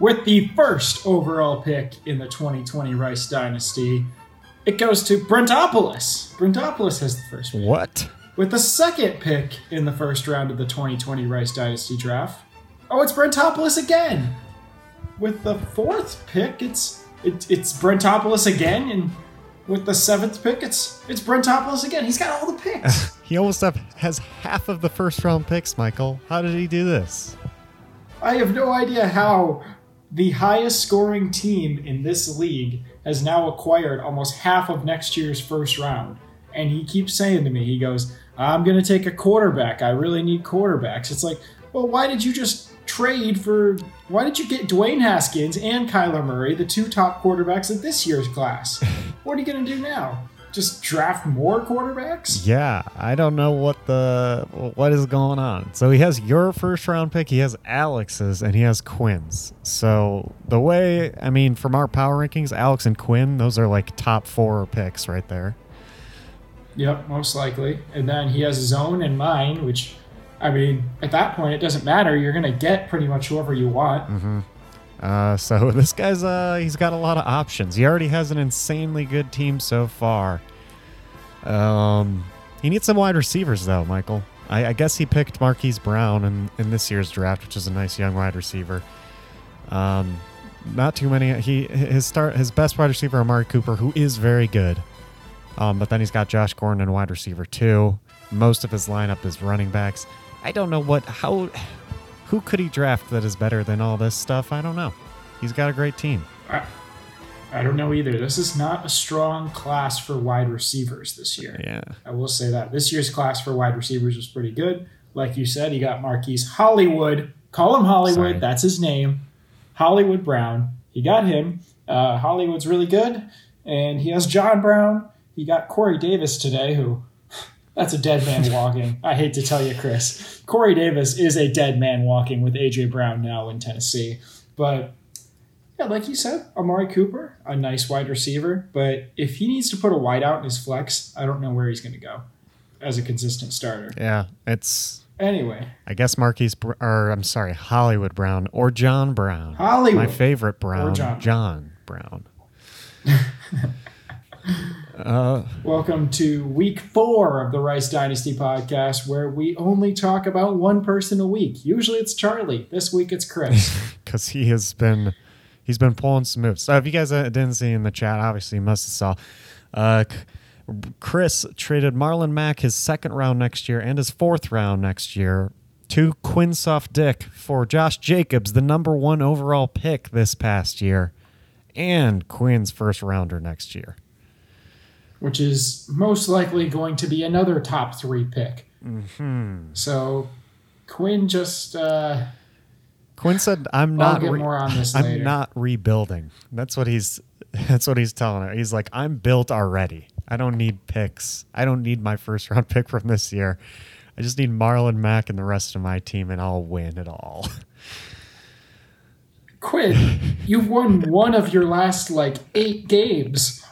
With the first overall pick in the 2020 Rice Dynasty, it goes to Brentopolis. Brentopolis has the first pick. What? With the second pick in the first round of the 2020 Rice Dynasty draft, oh, it's Brentopolis again. With the fourth pick, it's it, it's Brentopolis again, and with the seventh pick, it's it's Brentopolis again. He's got all the picks. He almost have, has half of the first round picks, Michael. How did he do this? I have no idea how the highest scoring team in this league has now acquired almost half of next year's first round. And he keeps saying to me, he goes, I'm going to take a quarterback. I really need quarterbacks. It's like, well, why did you just trade for, why did you get Dwayne Haskins and Kyler Murray, the two top quarterbacks of this year's class? what are you going to do now? Just draft more quarterbacks? Yeah, I don't know what the what is going on. So he has your first round pick, he has Alex's, and he has Quinn's. So the way I mean, from our power rankings, Alex and Quinn, those are like top four picks right there. Yep, most likely. And then he has his own and mine, which, I mean, at that point, it doesn't matter. You're to get pretty much whoever you want. Uh, so this guy's uh he's got a lot of options. He already has an insanely good team so far. Um, he needs some wide receivers though, Michael. I, I guess he picked Marquise Brown in, in this year's draft, which is a nice young wide receiver. Um, not too many. He his start his best wide receiver Amari Cooper, who is very good. Um, but then he's got Josh Gordon and wide receiver too. Most of his lineup is running backs. I don't know what how who could he draft that is better than all this stuff. I don't know. He's got a great team. I, I don't know either. This is not a strong class for wide receivers this year. Yeah. I will say that. This year's class for wide receivers was pretty good. Like you said, he got Marquise Hollywood. Call him Hollywood. Sorry. That's his name. Hollywood Brown. He got him. Uh, Hollywood's really good. And he has John Brown. He got Corey Davis today, who that's a dead man walking. I hate to tell you, Chris. Corey Davis is a dead man walking with AJ Brown now in Tennessee. But yeah, like you said, Amari Cooper, a nice wide receiver. But if he needs to put a wide out in his flex, I don't know where he's going to go as a consistent starter. Yeah. It's Anyway, I guess Marquise or I'm sorry, Hollywood Brown or John Brown. Hollywood. My favorite Brown, John. John Brown. uh, Welcome to week four of the Rice Dynasty podcast, where we only talk about one person a week. Usually it's Charlie. This week it's Chris. because he has been he's been pulling some moves. So if you guys uh, didn't see in the chat, obviously you must have saw. Uh, Chris traded Marlon Mack his second round next year and his fourth round next year to Quinsoft Dick for Josh Jacobs, the number one overall pick this past year, and Quinn's first rounder next year. Which is most likely going to be another top three pick. So Quinn just uh, Quinn said, "I'm not. re- more on this I'm not rebuilding." That's what he's. That's what he's telling her. He's like, "I'm built already. I don't need picks. I don't need my first round pick from this year. I just need Marlon Mack and the rest of my team, and I'll win it all." Quinn, you've won one of your last like eight games.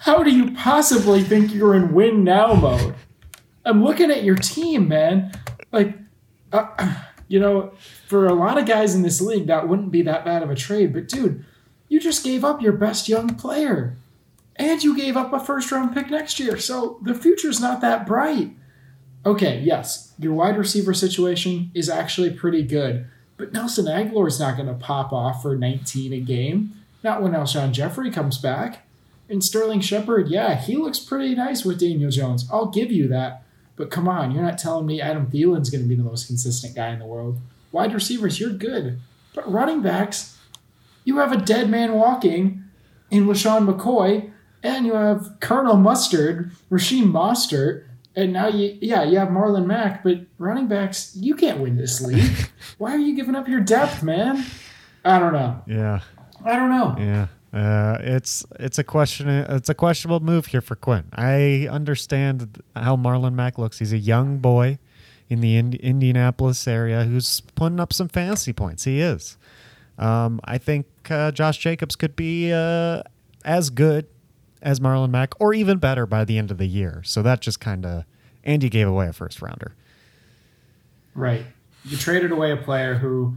How do you possibly think you're in win now mode? I'm looking at your team, man. Like, uh, you know, for a lot of guys in this league, that wouldn't be that bad of a trade. But dude, you just gave up your best young player, and you gave up a first round pick next year. So the future's not that bright. Okay, yes, your wide receiver situation is actually pretty good, but Nelson Agholor is not going to pop off for 19 a game. Not when Alshon Jeffery comes back. And Sterling Shepard, yeah, he looks pretty nice with Daniel Jones. I'll give you that. But come on, you're not telling me Adam Thielen's going to be the most consistent guy in the world. Wide receivers, you're good. But running backs, you have a dead man walking in LeSean McCoy, and you have Colonel Mustard, Raheem Mostert, and now you, yeah, you have Marlon Mack, but running backs, you can't win this league. Why are you giving up your depth, man? I don't know. yeah, I don't know. yeah. Uh, it's it's a question. It's a questionable move here for Quinn. I understand how Marlon Mack looks. He's a young boy. in the Ind- Indianapolis area who's putting up some fantasy points. He is. Um, I think uh, Josh Jacobs could be uh, as good as Marlon Mack, or even better by the end of the year. So that just kind of Andy gave away a first rounder. Right. You traded away a player who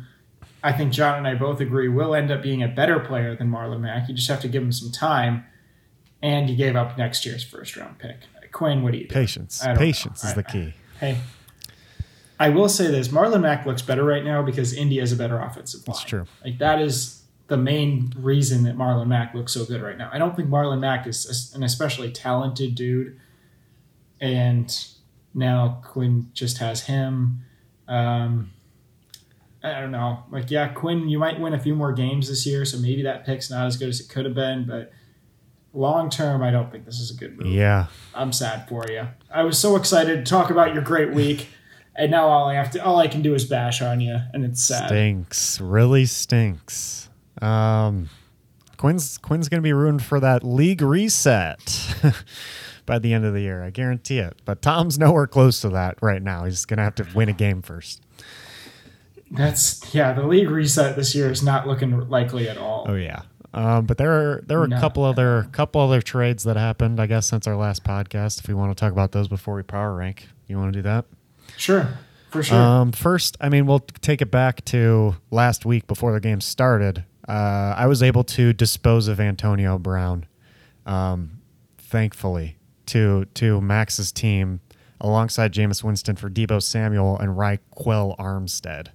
I think John and I both agree will end up being a better player than Marlon Mack. You just have to give him some time. And you gave up next year's first round pick. Quinn, what do you do? Patience. Patience know. is I, the key. Hey, I will say this: Marlon Mack looks better right now because India is a better offensive line. That's true. Like that is the main reason that Marlon Mack looks so good right now. I don't think Marlon Mack is an especially talented dude, and now Quinn just has him. Um, I don't know. Like, yeah, Quinn, you might win a few more games this year, so maybe that pick's not as good as it could have been, but long term, I don't think this is a good move. Yeah. I'm sad for you. I was so excited to talk about your great week, and now all I have to, all I can do is bash on you, and it's sad. Stinks. Really stinks. Um, Quinn's Quinn's gonna be ruined for that league reset by the end of the year. I guarantee it. But Tom's nowhere close to that right now. He's gonna have to win a game first. That's yeah. The league reset this year is not looking likely at all. Oh yeah. Um, but there are there were a couple other couple other trades that happened, I guess, since our last podcast. If we want to talk about those before we power rank, you want to do that? Sure, for sure. Um, first, I mean, we'll take it back to last week before the game started. Uh, I was able to dispose of Antonio Brown, um, thankfully, to to Max's team alongside Jameis Winston for Deebo Samuel and Ryquell Armstead.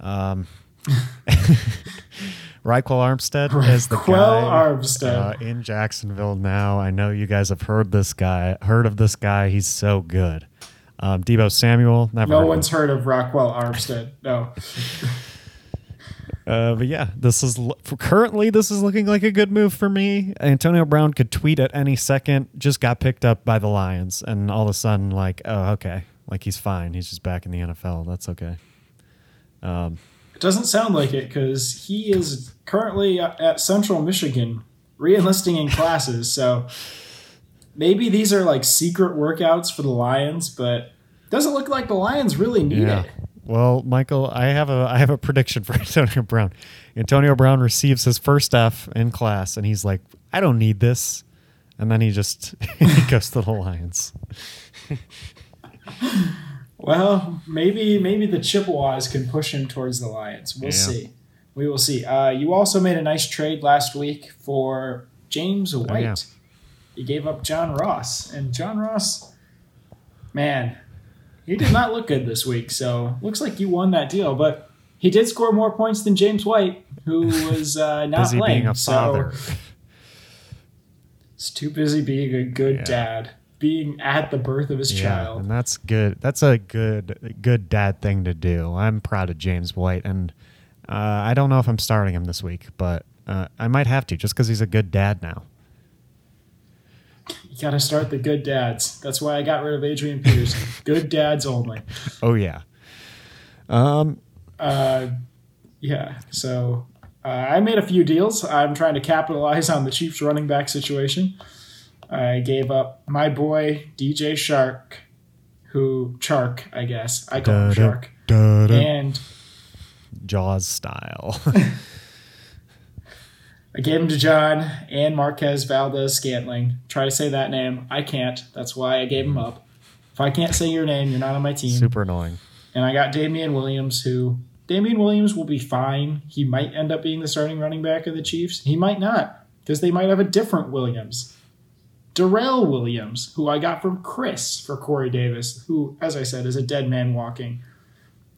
Um, Ryquell Armstead is the guy Armstead. Uh, in Jacksonville now. I know you guys have heard this guy, heard of this guy. He's so good. Um, Deebo Samuel, never. No heard one's heard of Ryquell Armstead. No. Uh, but yeah, this is currently this is looking like a good move for me. Antonio Brown could tweet at any second. Just got picked up by the Lions, and all of a sudden, like, oh, okay, like he's fine. He's just back in the NFL. That's okay. Um, it doesn't sound like it because he is currently at Central Michigan reenlisting in classes. So maybe these are like secret workouts for the Lions, but doesn't look like the Lions really need yeah. it. Well, Michael, I have a I have a prediction for Antonio Brown. Antonio Brown receives his first F in class, and he's like, "I don't need this," and then he just he goes to the Lions. well, maybe maybe the Chippewas can push him towards the Lions. We'll yeah. see. We will see. Uh, you also made a nice trade last week for James White. Oh, yeah. You gave up John Ross, and John Ross, man, he did not look good this week. So looks like you won that deal, but he did score more points than James White, who was uh, not busy playing. Being a father. So he's too busy being a good yeah. dad, being at the birth of his yeah, child, and that's good. That's a good good dad thing to do. I'm proud of James White, and uh, I don't know if I'm starting him this week, but uh, I might have to just because he's a good dad now. You got to start the good dads. That's why I got rid of Adrian Peterson. good dads only. Oh yeah. Um. Uh, yeah. So uh, I made a few deals. I'm trying to capitalize on the Chiefs running back situation. I gave up my boy DJ Shark, who Chark, I guess I call him Shark, and Jaws style. I gave him to John and Marquez Valdes Scantling. Try to say that name. I can't. That's why I gave him mm. up. If I can't say your name, you're not on my team. Super annoying. And I got Damien Williams, who Damien Williams will be fine. He might end up being the starting running back of the Chiefs. He might not, because they might have a different Williams. Darrel Williams, who I got from Chris for Corey Davis, who, as I said, is a dead man walking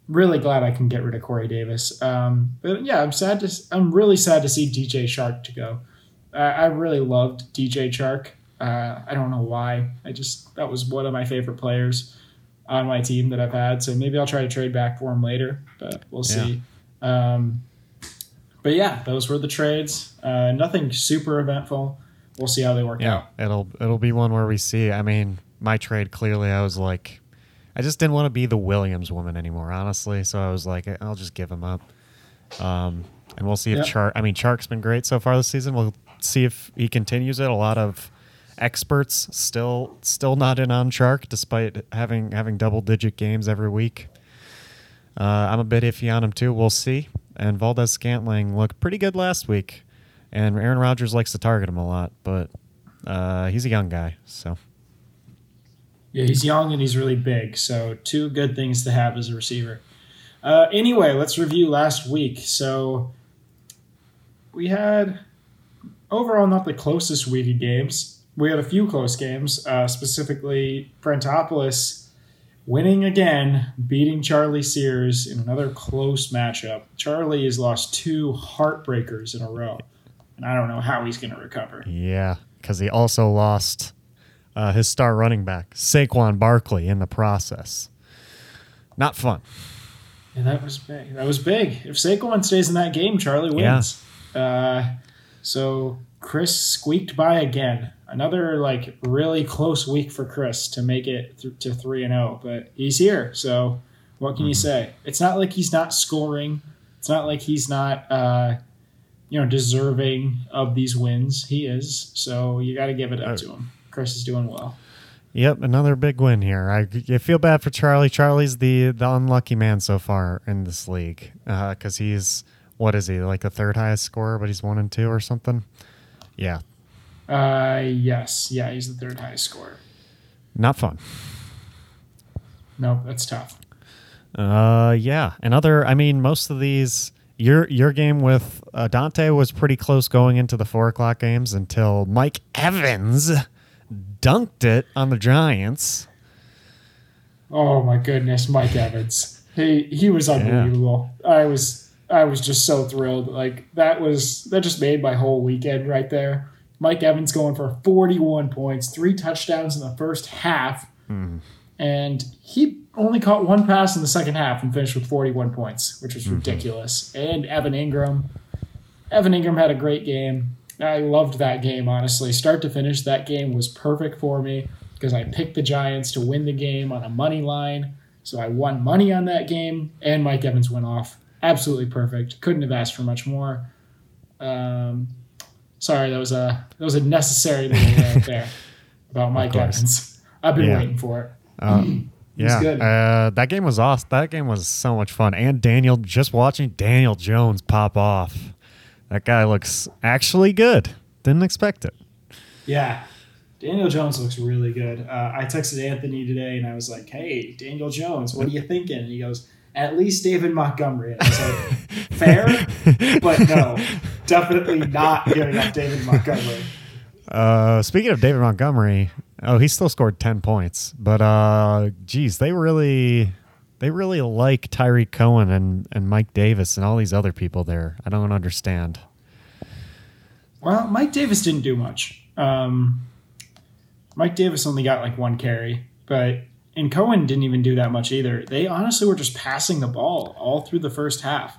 really glad I can get rid of Corey Davis. Um, but yeah, I'm sad to. I'm really sad to see DJ Shark to go. I, I really loved DJ Shark. Uh, I don't know why. I just that was one of my favorite players on my team that I've had. So maybe I'll try to trade back for him later, but we'll see. Yeah. Um, but yeah, those were the trades. Uh, nothing super eventful. We'll see how they work yeah, out. It'll it'll be one where we see. I mean, my trade clearly, I was like I just didn't want to be the Williams woman anymore, honestly. So I was like, I'll just give him up. Um, and we'll see if yep. Chark. I mean, Chark's been great so far this season. We'll see if he continues it. A lot of experts still still not in on Chark despite having having double digit games every week. Uh, I'm a bit iffy on him too. We'll see. And Valdes Scantling looked pretty good last week, and Aaron Rodgers likes to target him a lot, but uh, he's a young guy, so Yeah, he's young and he's really big. So, two good things to have as a receiver. Uh, anyway, let's review last week. So, we had overall not the closest week of games. We had a few close games, uh, specifically Brentopolis winning again, beating Charlie Sears in another close matchup. Charlie has lost two heartbreakers in a row, I don't know how he's going to recover. yeah, because he also lost uh, his star running back Saquon Barkley in the process. Not fun. Yeah, that was big. That was big. If Saquon stays in that game, Charlie wins. Uh, so Chris squeaked by again. Another like really close week for Chris to make it th- to three and zero, but he's here. So what can you say? It's not like he's not scoring. It's not like he's not uh, you know deserving of these wins. He is. So you got to give it up to him. Chris is doing well. Yep, another big win here. I, I feel bad for Charlie. Charlie's the the unlucky man so far in this league because he's what is he like the third highest scorer, but he's one and two or something. Yeah, Uh, yes, yeah, he's the third highest scorer. not fun. No, that's tough. Uh, yeah. Another. I mean, most of these. Your your game with uh, Dante was pretty close going into the four o'clock games until Mike Evans dunked it on the Giants. Oh my goodness, Mike Evans. He he was unbelievable. I was I was just so thrilled. Like that was that just made my whole weekend right there. Mike Evans going for 41 points, three touchdowns in the first half. And he only caught one pass in the second half and finished with 41 points, which was ridiculous. And Evan Ingram. Evan Ingram had a great game. I loved that game, honestly. Start to finish, that game was perfect for me because I picked the Giants to win the game on a money line. So I won money on that game, and Mike Evans went off. Absolutely perfect. Couldn't have asked for much more. Um, sorry, that was a that was a necessary little rant there about Mike. Evans. I've been Yeah. waiting for it. Um, yeah, good. Uh, that game was awesome. That game was so much fun. And Daniel, just watching Daniel Jones pop off, that guy looks actually good. Didn't expect it. Yeah. Daniel Jones looks really good. Uh, I texted Anthony today and I was like, hey, Daniel Jones, what are you thinking? And he goes, at least David Montgomery. And I was like, fair, but no, definitely not giving up David Montgomery. Uh, speaking of David Montgomery, oh, he still scored ten points, but uh, geez, they really, they really like Tarik Cohen and and Mike Davis and all these other people there. I don't understand. Well, Mike Davis didn't do much. Um, Mike Davis only got like one carry, but and Cohen didn't even do that much either. They honestly were just passing the ball all through the first half.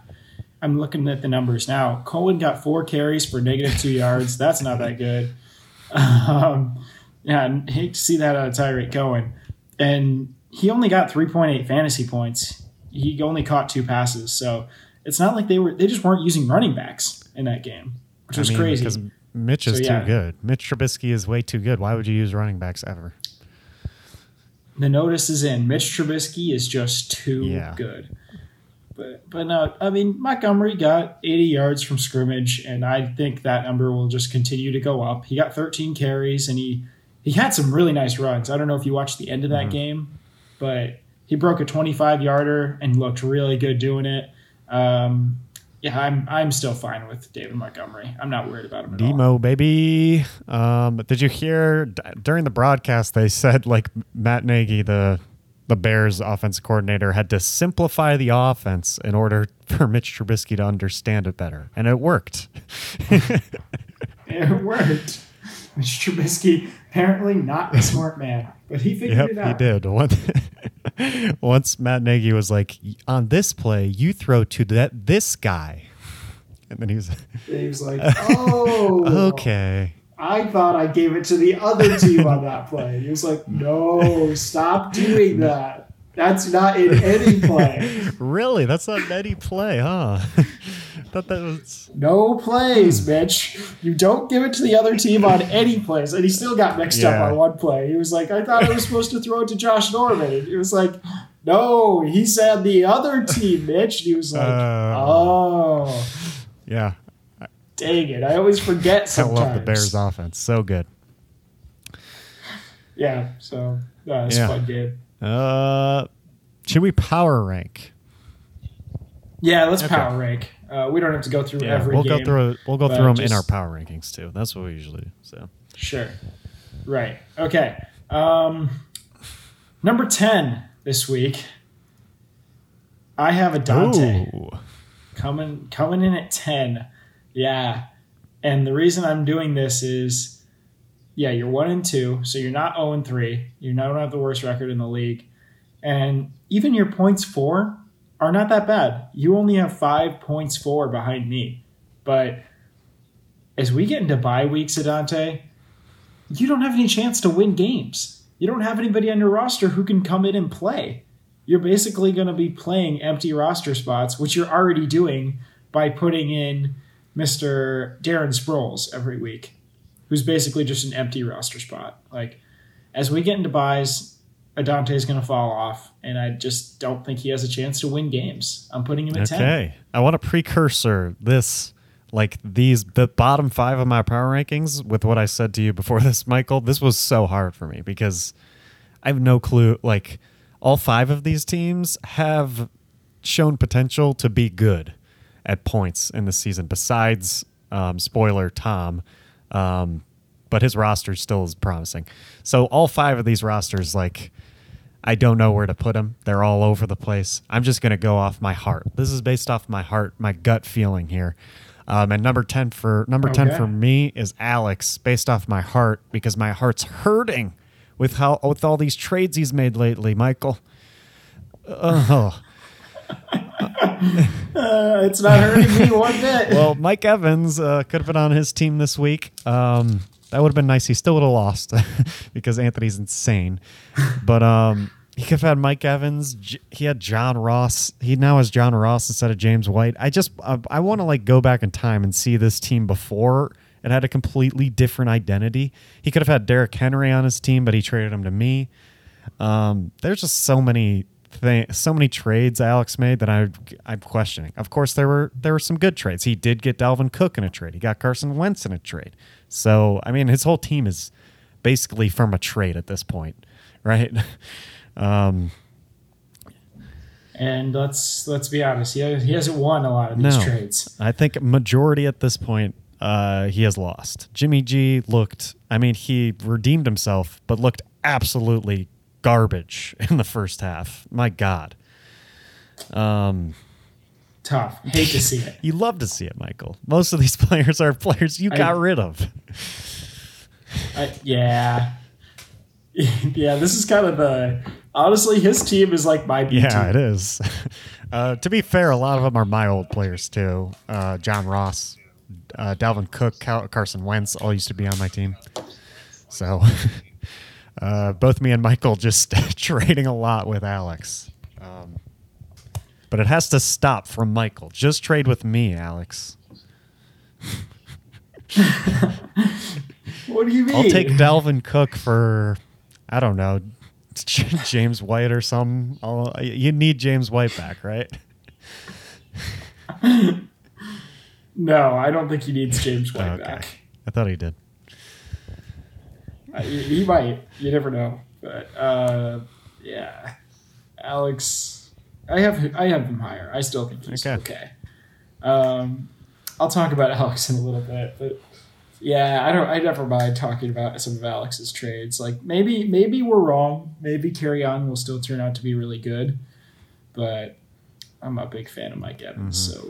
I'm looking at the numbers now. Cohen got four carries for negative two yards. That's not that good. Um, yeah, I hate to see that out of Tarik Cohen. And he only got 3.8 fantasy points. He only caught two passes. So it's not like they were they just weren't using running backs in that game, which was mean, crazy. because Mitch is So, yeah. too good. Mitch Trubisky is way too good. Why would you use running backs ever? The notice is in. Mitch Trubisky is just too Yeah. good. But but no, I mean Montgomery got 80 yards from scrimmage, and I think that number will just continue to go up. He got 13 carries, and he he had some really nice runs. I don't know if you watched the end of that game, but he broke a 25 yarder and looked really good doing it. Um, yeah, I'm I'm still fine with David Montgomery. I'm not worried about him at all. Demo baby. Um, did you hear d- during the broadcast they said like Matt Nagy, the the Bears offense coordinator, had to simplify the offense in order for Mitch Trubisky to understand it better, and it worked. It worked. Mitch Trubisky apparently not a smart man, but he figured yep, it he did. Once, once Matt Nagy was like, "On this play, you throw to that this guy," and then he was He was like, "Oh, okay. I thought I gave it to the other team on that play." He was like, "No, stop doing that. That's not in any play." Really? That's not any play, huh? Thought that was. No plays, Mitch. You don't give it to the other team on any plays. And he still got mixed Yeah. up on one play. He was like, I thought I was supposed to throw it to Josh Norman. And he was like, No, he said the other team, Mitch. And he was like, Uh. Oh, Yeah, dang it. I always forget Sometimes. I love the Bears offense. So good. Yeah, so that was Yeah. fun game. Uh, should we power rank? Yeah, let's Okay. power rank. Uh, we don't have to go through Yeah, every we'll game. go through. We'll go through them in our power rankings too. That's what we usually do. So Sure. Right. Okay. Um, number 10 this week. I have a Dante Ooh. coming coming in at 10. Yeah. And the reason I'm doing this is yeah, you're 1 and 2, so you're not 0 and 3. You don't have the worst record in the league. And even your points for are not that bad. You only have 5 points for behind me. But as we get into bye weeks, Adante, you don't have any chance to win games. You don't have anybody on your roster who can come in and play. You're basically going to be playing empty roster spots, which you're already doing by putting in Mr. Darren Sproles every week, who's basically just an empty roster spot. Like, as we get into buys, Adante is going to fall off, and I just don't think he has a chance to win games. I'm putting him at 10. Okay, I want a precursor. This, like these, the bottom five of my power rankings. With what I said to you before this, Michael, this was so hard for me because I have no clue. Like all five of these teams have shown potential to be good at points in the season. Besides, um, spoiler, Tom. Um, but his roster still is promising. So all five of these rosters, like, I don't know where to put them. They're all over the place. I'm just gonna go off my heart. This is based off my heart, my gut feeling here. Um, and number ten for number ten for me is Alex, based off my heart because my heart's hurting with how with all these trades he's made lately, Michael. Oh. Uh, it's not hurting me one bit. well, Mike Evans uh, could have been on his team this week. Um, that would have been nice. He still would have lost because Anthony's insane. But um, he could have had Mike Evans. He had John Ross. He now has John Ross instead of James White. I just uh, I want to like go back in time and see this team before it had a completely different identity. He could have had Derrick Henry on his team, but he traded him to me. Um, there's just so many thing, so many trades Alex made that I I'm questioning. Of course, there were there were some good trades. He did get Dalvin Cook in a trade. He got Carson Wentz in a trade. So I mean, his whole team is basically from a trade at this point, right? um, And let's let's be honest, he, has, he hasn't won a lot of these No. trades. I think majority at this point uh, he has lost. Jimmy G looked. I mean, he redeemed himself, but looked absolutely garbage in the first half. My God. Um, Tough. Hate to see it. You love to see it, Michael. Most of these players are players you I- got rid of. I, yeah. yeah, this is kind of the. Honestly, his team is like my B Yeah, team. it is. Uh, to be fair, a lot of them are my old players too. Uh, John Ross, uh, Dalvin Cook, Cal- Carson Wentz all used to be on my team. So, uh, both me and Michael just trading a lot with Alex. Um, but it has to stop from Michael. Just trade with me, Alex. What do you mean? I'll take Dalvin Cook for, I don't know, James White or some. I'll, you need James White back, right? No, I don't think he needs James White Okay. back. I thought he did. Uh, he, he might. You never know. But uh, yeah, Alex, I have I have him higher. I still think he's Okay. okay. Um, I'll talk about Alex in a little bit, but yeah, I don't. I never mind talking about some of Alex's trades. Like maybe maybe we're wrong. Maybe Carry On will still turn out to be really good, but I'm a big fan of Mike Evans, so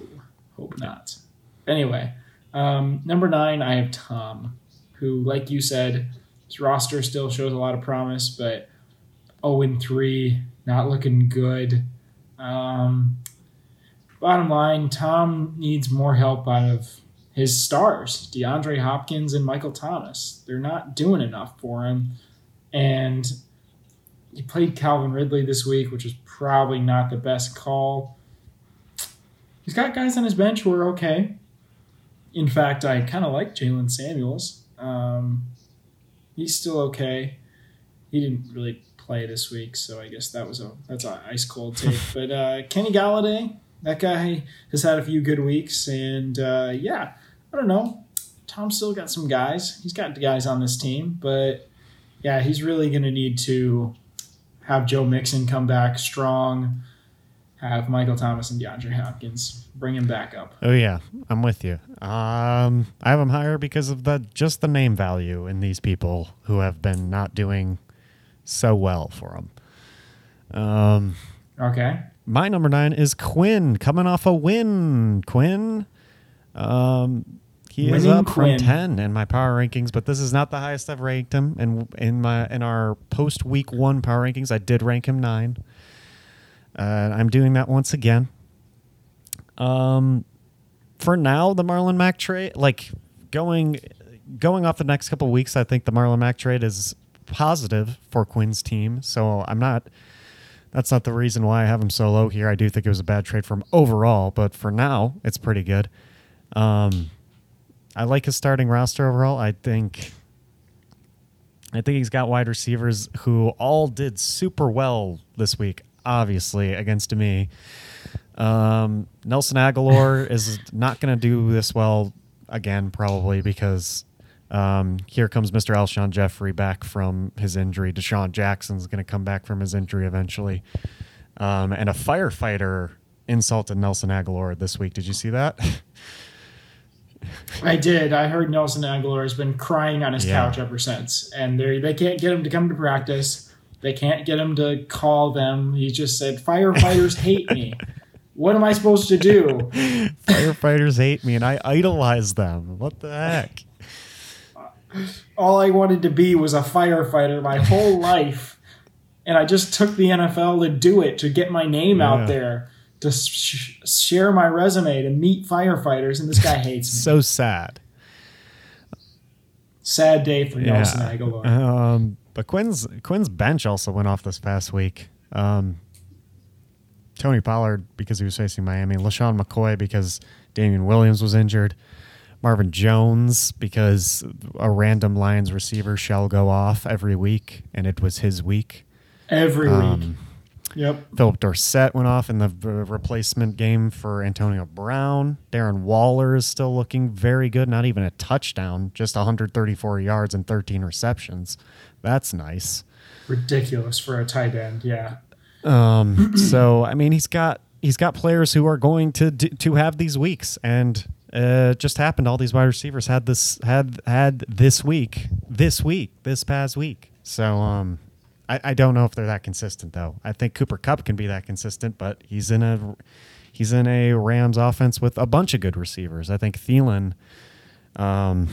hope not. Anyway, um, number nine, I have Tom, who, like you said, his roster still shows a lot of promise, but 0 and 3, not looking good. Um, bottom line, Tom needs more help out of his stars, DeAndre Hopkins and Michael Thomas. They're not doing enough for him. And he played Calvin Ridley this week, which was probably not the best call. he's got guys on his bench who are okay. In fact, I kind of like Jaylen Samuels. Um, he's still okay. He didn't really play this week, so I guess that was a that's an ice cold take. but uh, Kenny Golladay, that guy has had a few good weeks, and uh, yeah, I don't know. Tom still got some guys. He's got guys on this team, but yeah, he's really going to need to have Joe Mixon come back strong. Have Michael Thomas and DeAndre Hopkins bring him back up. Oh yeah, I'm with you. Um, I have him higher because of the just the name value in these people who have been not doing so well for him. Um, Okay. my number nine is Quinn coming off a win. Quinn, um, he is up Quinn. from ten in my power rankings, but this is not the highest I've ranked him. And in my in our post week one power rankings, I did rank him nine. Uh, I'm doing that once again. Um, for now, the Marlon Mack trade, like going going off the next couple weeks, I think the Marlon Mack trade is positive for Quinn's team. So I'm not. That's not the reason why I have him so low here. I do think it was a bad trade from overall, but for now, it's pretty good. Um, I like his starting roster overall. I think. I think he's got wide receivers who all did super well this week, obviously, against me. Um, Nelson Agholor is not going to do this well again, probably because um, here comes Mr. Alshon Jeffery back from his injury. DeSean Jackson's going to come back from his injury eventually. Um, and a firefighter insulted Nelson Agholor this week. Did you see that? I did. I heard Nelson Agholor has been crying on his Yeah. couch ever since, and they they can't get him to come to practice. They can't get him to call them. He just said, "Firefighters hate me." What am I supposed to do? Firefighters hate me and I idolize them. What the heck? All I wanted to be was a firefighter my whole life, and I just took the NFL to do it to get my name Yeah. out there to sh- share my resume to meet firefighters, and this guy hates me. So sad. Sad day for Nelson Agholor. Um, but Quinn's Quinn's bench also went off this past week. Um, Tony Pollard because he was facing Miami. LeSean McCoy because Damien Williams was injured. Marvin Jones because a random Lions receiver shall go off every week, and it was his week. Every week. Um, Yep. Phillip Dorsett went off in the replacement game for Antonio Brown. Darren Waller is still looking very good. Not even a touchdown, just 134 yards and 13 receptions. That's nice. Ridiculous for a tight end. Yeah. Um, so I mean, he's got he's got players who are going to to have these weeks, and uh, it just happened. All these wide receivers had this had had this week, this week, this past week. So um, I, I don't know if they're that consistent though. I think Cooper Kupp can be that consistent, but he's in a he's in a Rams offense with a bunch of good receivers. I think Thielen um,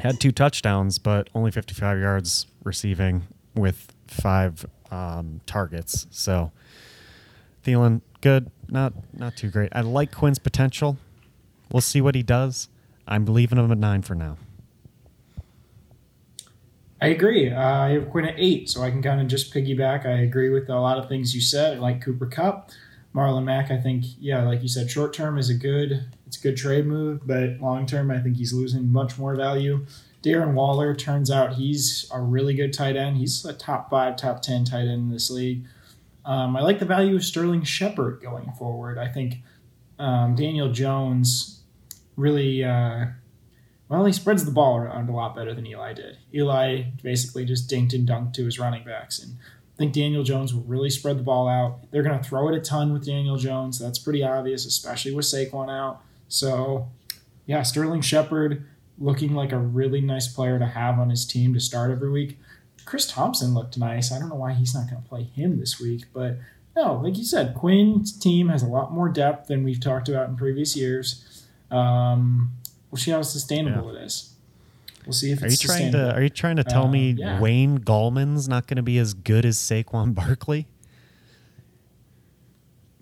had two touchdowns, but only 55 yards receiving with five um, targets. So Thielen, good, not not too great. I like Quinn's potential. We'll see what he does. I'm leaving him at nine for now. I agree. Uh, I have Quinn at eight, so I can kind of just piggyback. I agree with a lot of things you said. Like Cooper Kupp. Marlon Mack, I think, yeah, like you said, short term is a good, it's a good trade move, but long term, I think he's losing much more value. Darren Waller turns out he's a really good tight end. He's a top five, top ten tight end in this league. Um, I like the value of Sterling Shepard going forward. I think um, Daniel Jones really, uh, well, he spreads the ball around a lot better than Eli did. Eli basically just dinked and dunked to his running backs, and I think Daniel Jones will really spread the ball out. They're going to throw it a ton with Daniel Jones. That's pretty obvious, especially with Saquon out. So, yeah, Sterling Shepard looking like a really nice player to have on his team to start every week. Chris Thompson looked nice. I don't know why he's not going to play him this week, but no, like you said, Quinn's team has a lot more depth than we've talked about in previous years. Um, we'll see how sustainable it is. We'll see if Are you it's trying to. Are you trying to tell Uh, me yeah. Wayne Gallman's not going to be as good as Saquon Barkley?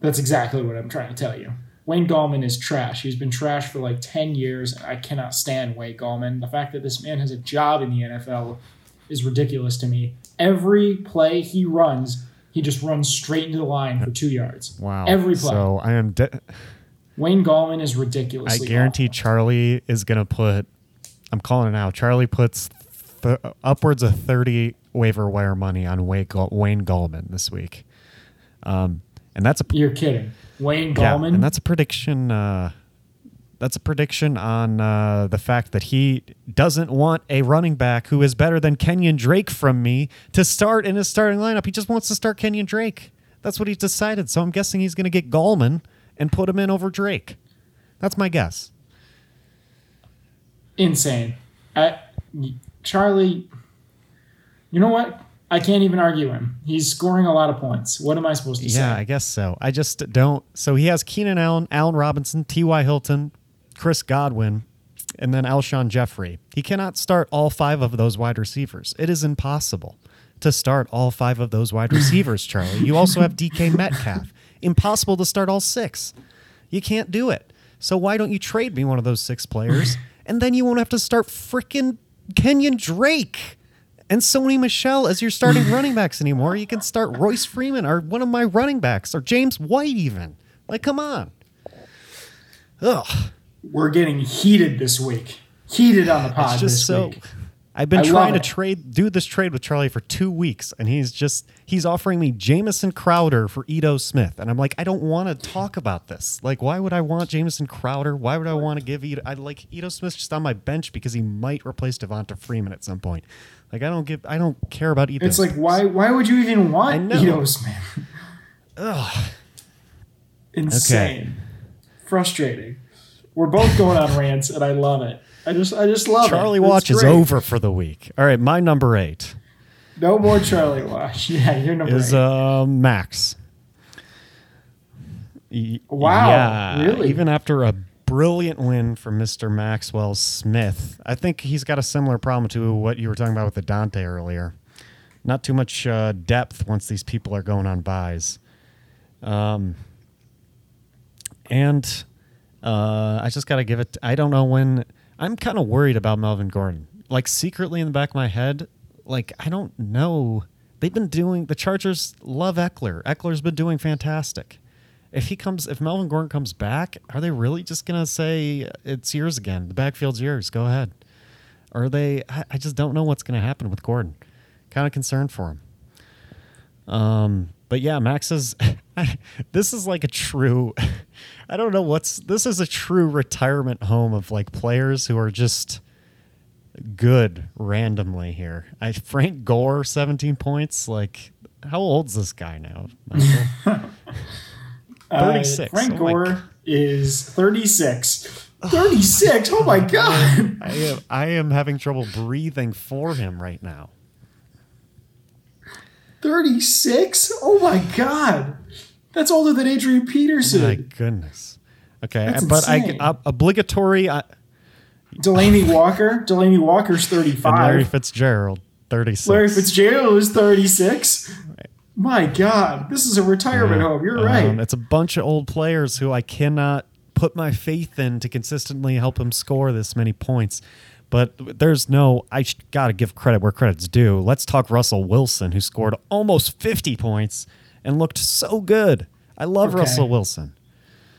That's exactly what I'm trying to tell you. Wayne Gallman is trash. He's been trash for like 10 years. and I cannot stand Wayne Gallman. The fact that this man has a job in the NFL is ridiculous to me. Every play he runs, He just runs straight into the line for two yards. Wow. Every play. So I am. De- Wayne Gallman is ridiculous. I guarantee awful. Charlie is going to put. I'm calling it now. Charlie puts th- upwards of 30 waiver wire money on Wayne, Gall- Wayne Gallman this week. Um, and that's a You're kidding. Wayne yeah, Gallman. and that's a prediction. Uh, that's a prediction on uh, the fact that he doesn't want a running back who is better than Kenyan Drake from me to start in his starting lineup. He just wants to start Kenyan Drake. That's what he's decided. So I'm guessing he's going to get Gallman and put him in over Drake. That's my guess. insane. I, Charlie, you know what? I can't even argue him. He's scoring a lot of points. What am I supposed to Yeah, say? Yeah, I guess so. I just don't. So he has Keenan Allen, Allen Robinson, T.Y. Hilton, Chris Godwin, and then Alshon Jeffery. He cannot start all five of those wide receivers. It is impossible to start all five of those wide receivers, Charlie. You also have DK Metcalf. Impossible to start all six. You can't do it. So why don't you trade me one of those six players, and then you won't have to start freaking Kenyan Drake and Sony Michel as your starting running backs anymore. You can start Royce Freeman or one of my running backs or James White even. Like, come on. Ugh. We're getting heated this week. Heated on the pod It's just so. week. I've been I trying to trade, do this trade with Charlie for two weeks, and he's just he's offering me Jamison Crowder for Ito Smith, and I'm like, I don't want to talk about this. Like, why would I want Jamison Crowder? Why would I want to give Ito? I like Ito Smith just on my bench because he might replace Devonta Freeman at some point. Like, I don't give, I don't care about Ito. It's like why why would you even want. Ito Smith? Ugh. Insane. Frustrating. We're both going on rants and I love it. I just I just love it. Charlie It's Watch is over for the week. All right, my number eight No more Charlie Watch. Yeah, you're number is eight. uh, Max. Wow, Yeah, really? Even after a brilliant win from Mr. Maxwell Smith, I think he's got a similar problem to what you were talking about with the Dante earlier. Not too much uh, depth once these people are going on buys. Um, and uh, I just got to give it. I don't know when. I'm kind of worried about Melvin Gordon. Like secretly in the back of my head, like I don't know. They've been doing the Chargers love Ekeler. Ekeler's been doing fantastic. If he comes, if Melvin Gordon comes back, are they really just gonna say it's yours again? The backfield's yours. Go ahead. Are they? I, I just don't know what's gonna happen with Gordon. Kind of concerned for him. Um, but yeah, Max is. this is like a true. I don't know what's. This is a true retirement home of like players who are just good randomly here. I Frank Gore, seventeen points. Like, how old's this guy now? Michael? Uh, 36. Frank Oh Gore is 36. 36? Oh my god. I am. I am having trouble breathing for him right now. 36? Oh my god. That's older than Adrian Peterson. My goodness. Okay, That's but I uh, obligatory. Uh, Delanie Walker. Delanie Walker's and 35. Larry Larry, Fitzgerald, thirty-six. Fitzgerald is 36. My God, this is a retirement home. You're Um, right. It's a bunch of old players who I cannot put my faith in to consistently help him score this many points. But there's no, I got to give credit where credit's due. Let's talk Russell Wilson, who scored almost 50 points and looked so good. I love Okay. Russell Wilson.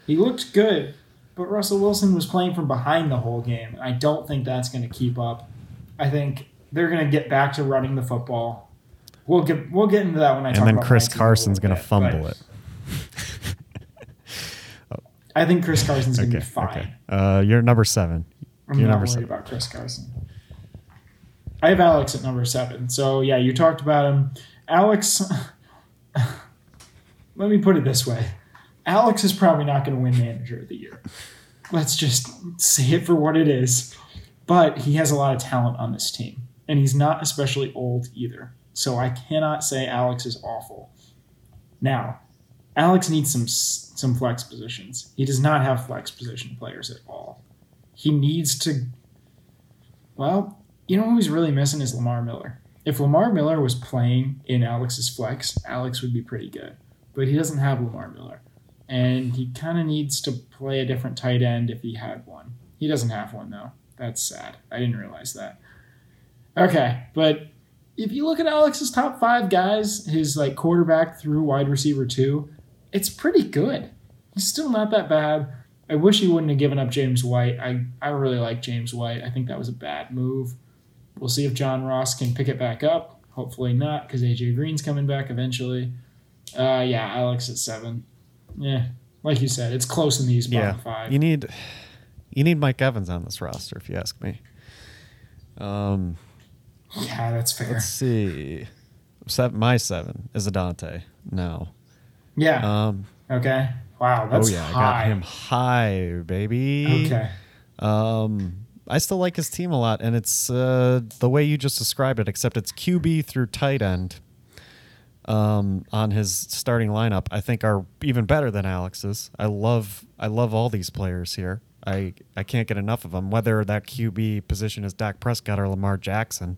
He looked good, but Russell Wilson was playing from behind the whole game. and I don't think that's going to keep up. I think they're going to get back to running the football. We'll get we'll get into that when I talk about And then Chris my team a Carson's going to fumble but it. I think Chris Carson's going to Okay. be fine. okay. Uh, you're number seven. I'm You're not number worried seven. about Chris Carson. I have Alex at number seven. So yeah, you talked about him. Alex let me put it this way. Alex is probably not going to win manager of the year. Let's just say it for what it is. But he has a lot of talent on this team. And he's not especially old either. So I cannot say Alex is awful. Now, Alex needs some some flex positions. He does not have flex position players at all he needs to. Well, you know who he's really missing is Lamar Miller. If Lamar Miller was playing in Alex's flex, Alex would be pretty good. But he doesn't have Lamar Miller. And he kind of needs to play a different tight end if he had one. He doesn't have one, though. That's sad. I didn't realize that. Okay, but if you look at Alex's top five guys, his like quarterback through wide receiver two, it's pretty good. He's still not that bad. I wish he wouldn't have given up James White. I, I really like James White. I think that was a bad move. We'll see if John Ross can pick it back up. Hopefully not, because AJ Green's coming back eventually. Uh, yeah, Alex at seven. Yeah, like you said, it's close in these bottom yeah, five. you need you need Mike Evans on this roster, if you ask me. Um, yeah, that's fair. let's see. Seven, my seven is a Dante. No. Yeah. Um, okay. Wow, that's oh yeah, high. I got him high, baby. Okay. Um, I still like his team a lot, and it's uh, the way you just described it, except it's QB through tight end. Um, on his starting lineup, I think are even better than Alex's. I love, I love all these players here. I, I can't get enough of them. Whether that QB position is Dak Prescott or Lamar Jackson,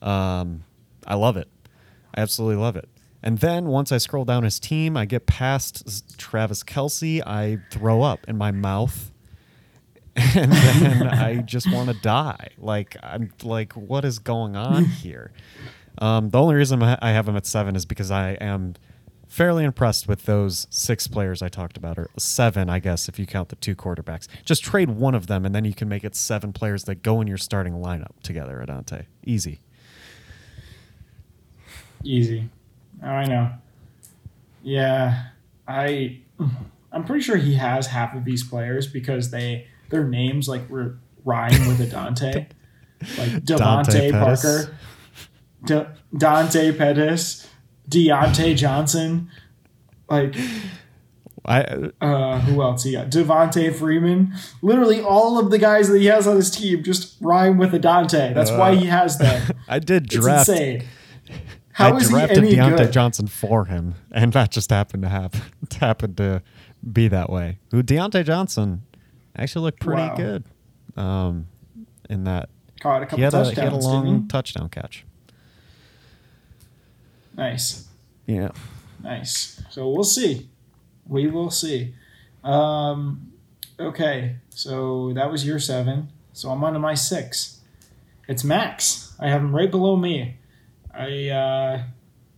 um, I love it. I absolutely love it. And then once I scroll down his team, I get past Travis Kelce. I throw up in my mouth and then I just want to die. Like I'm like, what is going on here? Um, the only reason I have him at seven is because I am fairly impressed with those six players I talked about, or seven, I guess, if you count the two quarterbacks. Just trade one of them, and then you can make it seven players that go in your starting lineup together. Adante, easy. Easy. Oh, I know. Yeah, I. I'm pretty sure he has half of these players because they their names like were rhyme with a Dante, like Dante. Parker, De- Dante Pettis, Diontae Johnson, like I uh, who else he got? Devonta Freeman. Literally all of the guys that he has on his team just rhyme with a Dante. That's why he has them. I did It's draft. insane. How I is he drafted any Diontae good? Johnson for him, and that just happened to happen. happened to be that way. Who Diontae Johnson actually looked pretty Wow. good. Um, in that Caught a couple he had a, touchdowns. he had a long touchdown catch. Nice. Yeah. Nice. So we'll see. We will see. Um, okay. So that was your seven. So I'm on to my six. It's Max. I have him right below me. I, uh,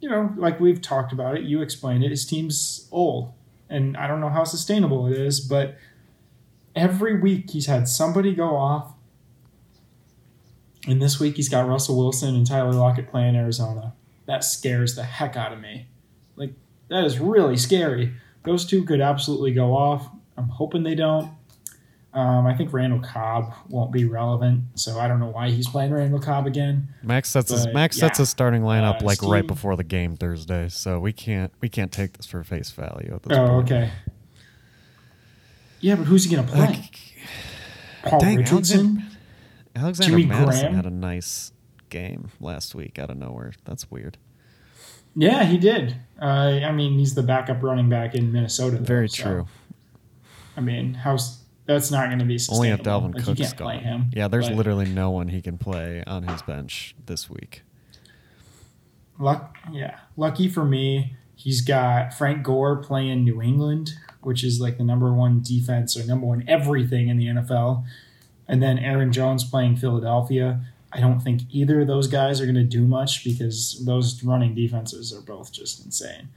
you know, like we've talked about it, you explained it. His team's old, and I don't know how sustainable it is, but every week he's had somebody go off. And this week he's got Russell Wilson and Tyler Lockett playing Arizona. That scares the heck out of me. Like, that is really scary. Those two could absolutely go off. I'm hoping they don't. Um, I think Randall Cobb won't be relevant, so I don't know why he's playing Randall Cobb again. Max sets his But, Max sets yeah. his starting lineup Uh, like right before the game Thursday, so we can't we can't take this for face value at this Oh, point. okay. Yeah, but who's he going to play? Like, Paul dang, Richardson? Alexander Jimmy Mattison Graham? had a nice game last week out of nowhere. That's weird. Yeah, he did. Uh, I mean, he's the backup running back in Minnesota. though, Very so, true. I mean, how's that's not going to be Only if Dalvin like, Cook's can't play gone. him. Yeah, there's but literally no one he can play on his bench this week. luck. Yeah, lucky for me, he's got Frank Gore playing New England, which is like the number one defense or number one everything in the NFL, and then Aaron Jones playing Philadelphia. I don't think either of those guys are going to do much because those running defenses are both just insane.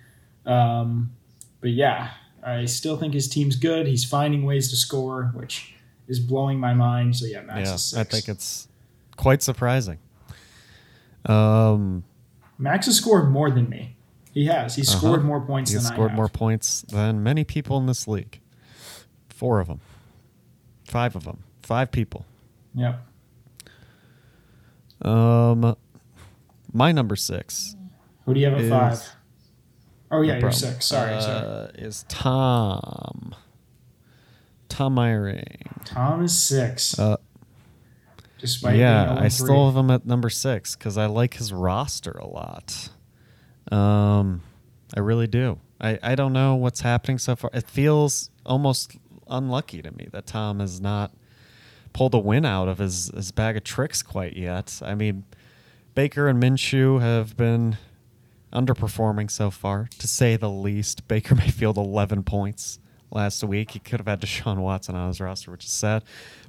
Um, but yeah, I still think his team's good. He's finding ways to score, which is blowing my mind. So yeah, Max yeah, is I think it's quite surprising. Um, Max has scored more than me. He has. He's Uh-huh. scored more points he has than I have. scored more points than many people in this league. Four of them, five of them, five people. Yep. Um, my number six. Who do you have at Is- five? Oh yeah, no you're six. Sorry, uh, sorry. Is Tom. Tom Eyring. Tom is six. Uh, despite yeah, I 0-3. still have him at number six because I like his roster a lot. Um, I really do. I, I don't know what's happening so far. It feels almost unlucky to me that Tom is not pulled a win out of his, his bag of tricks quite yet. I mean, Baker and Minshew have been underperforming so far, to say the least. Baker Mayfield 11 points last week. He could have had Deshaun Watson on his roster, which is sad.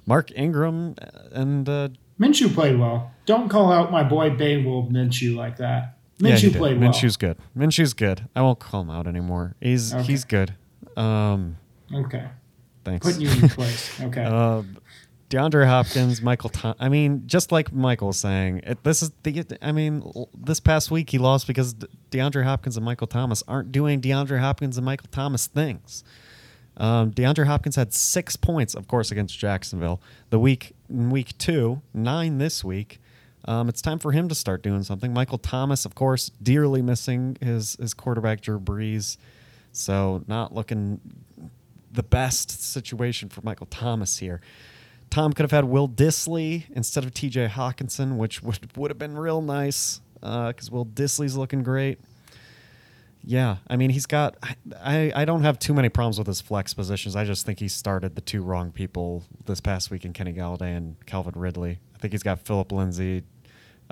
Mark Ingram and uh, Minshew played well. Don't call out my boy Baywolf Minshew like that. Minshew did. played well. Minshew's good. Minshew's good. I won't call him out anymore. He's Okay. he's good. Um, Okay. thanks. Putting you in place. Okay. Uh, DeAndre Hopkins, Michael. Tom- I mean, just like Michael was saying, it, this is the. I mean, this past week he lost because DeAndre Hopkins and Michael Thomas aren't doing DeAndre Hopkins and Michael Thomas things. Um, DeAndre Hopkins had six points, of course, against Jacksonville. The week week two, nine this week. Um, it's time for him to start doing something. Michael Thomas, of course, dearly missing his his quarterback Drew Brees, so not looking the best situation for Michael Thomas here. Tom could have had Will Dissly instead of T.J. Hockenson, which would would have been real nice because Will Dissly's looking great. Yeah, I mean he's got. I I don't have too many problems with his flex positions. I just think he started the two wrong people this past week in Kenny Golladay and Calvin Ridley. I think he's got Phillip Lindsay,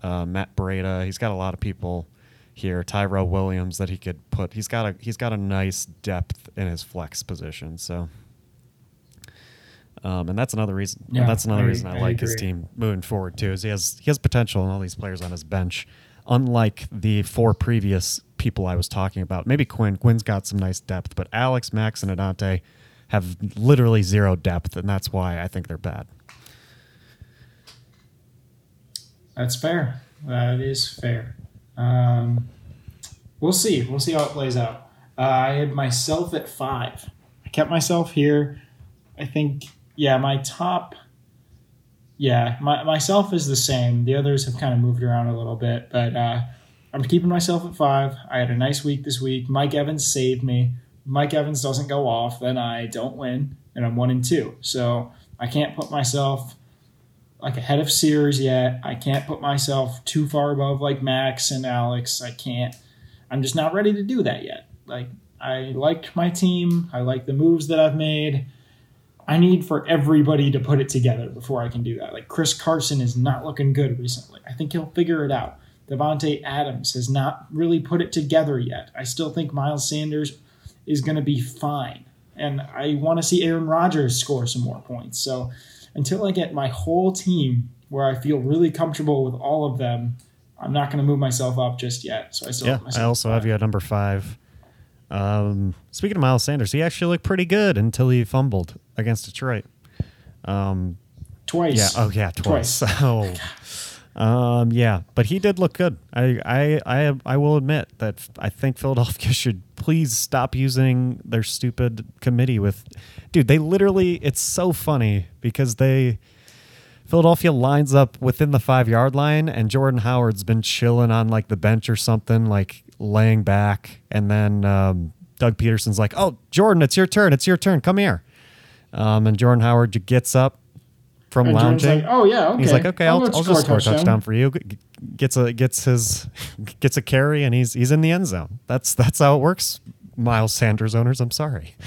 uh, Matt Breida. He's got a lot of people here. Tyrell Williams that he could put. He's got a he's got a nice depth in his flex position. So. Um, and that's another reason. Yeah, that's another I- reason I, I like his team moving forward too. Is he has he has potential in all these players on his bench, unlike the four previous people I was talking about. Maybe Quinn. Quinn's got some nice depth, but Alex, Max, and Adante have literally zero depth, and that's why I think they're bad. That's fair. That is fair. Um, we'll see. We'll see how it plays out. Uh, I had myself at five. I kept myself here. I think, yeah, my top. Yeah, my, myself is the same. The others have kind of moved around a little bit, but uh, I'm keeping myself at five. I had a nice week this week. Mike Evans saved me. Mike Evans doesn't go off, then I don't win, and I'm one and two. So I can't put myself like ahead of Sears yet. I can't put myself too far above like Max and Alex. I can't. I'm just not ready to do that yet. Like I liked my team. I like the moves that I've made. I need for everybody to put it together before I can do that. Like Chris Carson is not looking good recently. I think he'll figure it out. Davante Adams has not really put it together yet. I still think Miles Sanders is going to be fine. And I want to see Aaron Rodgers score some more points. So until I get my whole team where I feel really comfortable with all of them, I'm not going to move myself up just yet. So I still Yeah, have myself I also have you at number five. Um, speaking of Miles Sanders, he actually looked pretty good until he fumbled against Detroit. Um, twice. yeah. Oh, yeah. Twice. Twice. Oh. Um, yeah, but he did look good. I, I, I, I will admit that I think Philadelphia should please stop using their stupid committee with, dude. They literally, it's so funny because they, Philadelphia lines up within the five yard line, and Jordan Howard's been chilling on like the bench or something, like laying back. And then um, Doug Pederson's like, "Oh, Jordan, it's your turn. It's your turn. Come here." Um, and Jordan Howard gets up from And lounging. like, oh yeah, okay. He's like, "Okay, I'll, go I'll just score a touchdown for you." G- Gets a gets his gets a carry, and he's he's in the end zone. That's that's how it works. Miles Sanders owners, I'm sorry.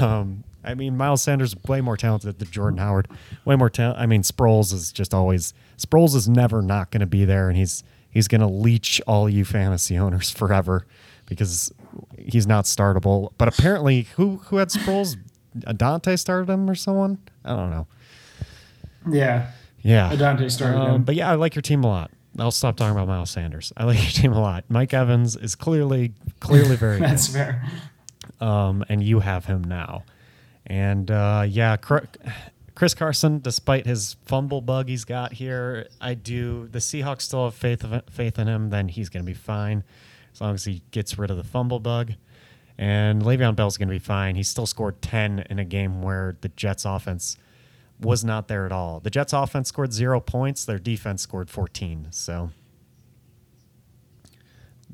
Um, I mean, Miles Sanders way more talented than Jordan Howard. Way more talent. I mean, Sproles is just always Sproles is never not going to be there, and he's he's going to leech all you fantasy owners forever because he's not startable. But apparently, who who had Sproles? Dante started him or someone? I don't know. Yeah, Yeah, Adante started Um, him. But yeah, I like your team a lot. I'll stop talking about Miles Sanders. I like your team a lot. Mike Evans is clearly clearly very good. That's fair. um, and you have him now. And uh, yeah, Cr- Chris Carson, despite his fumble bug he's got here, I do. The Seahawks still have faith of, faith in him. Then he's going to be fine as long as he gets rid of the fumble bug. And Le'Veon Bell's going to be fine. He still scored ten in a game where the Jets' offense was not there at all. The Jets' offense scored zero points. Their defense scored fourteen. So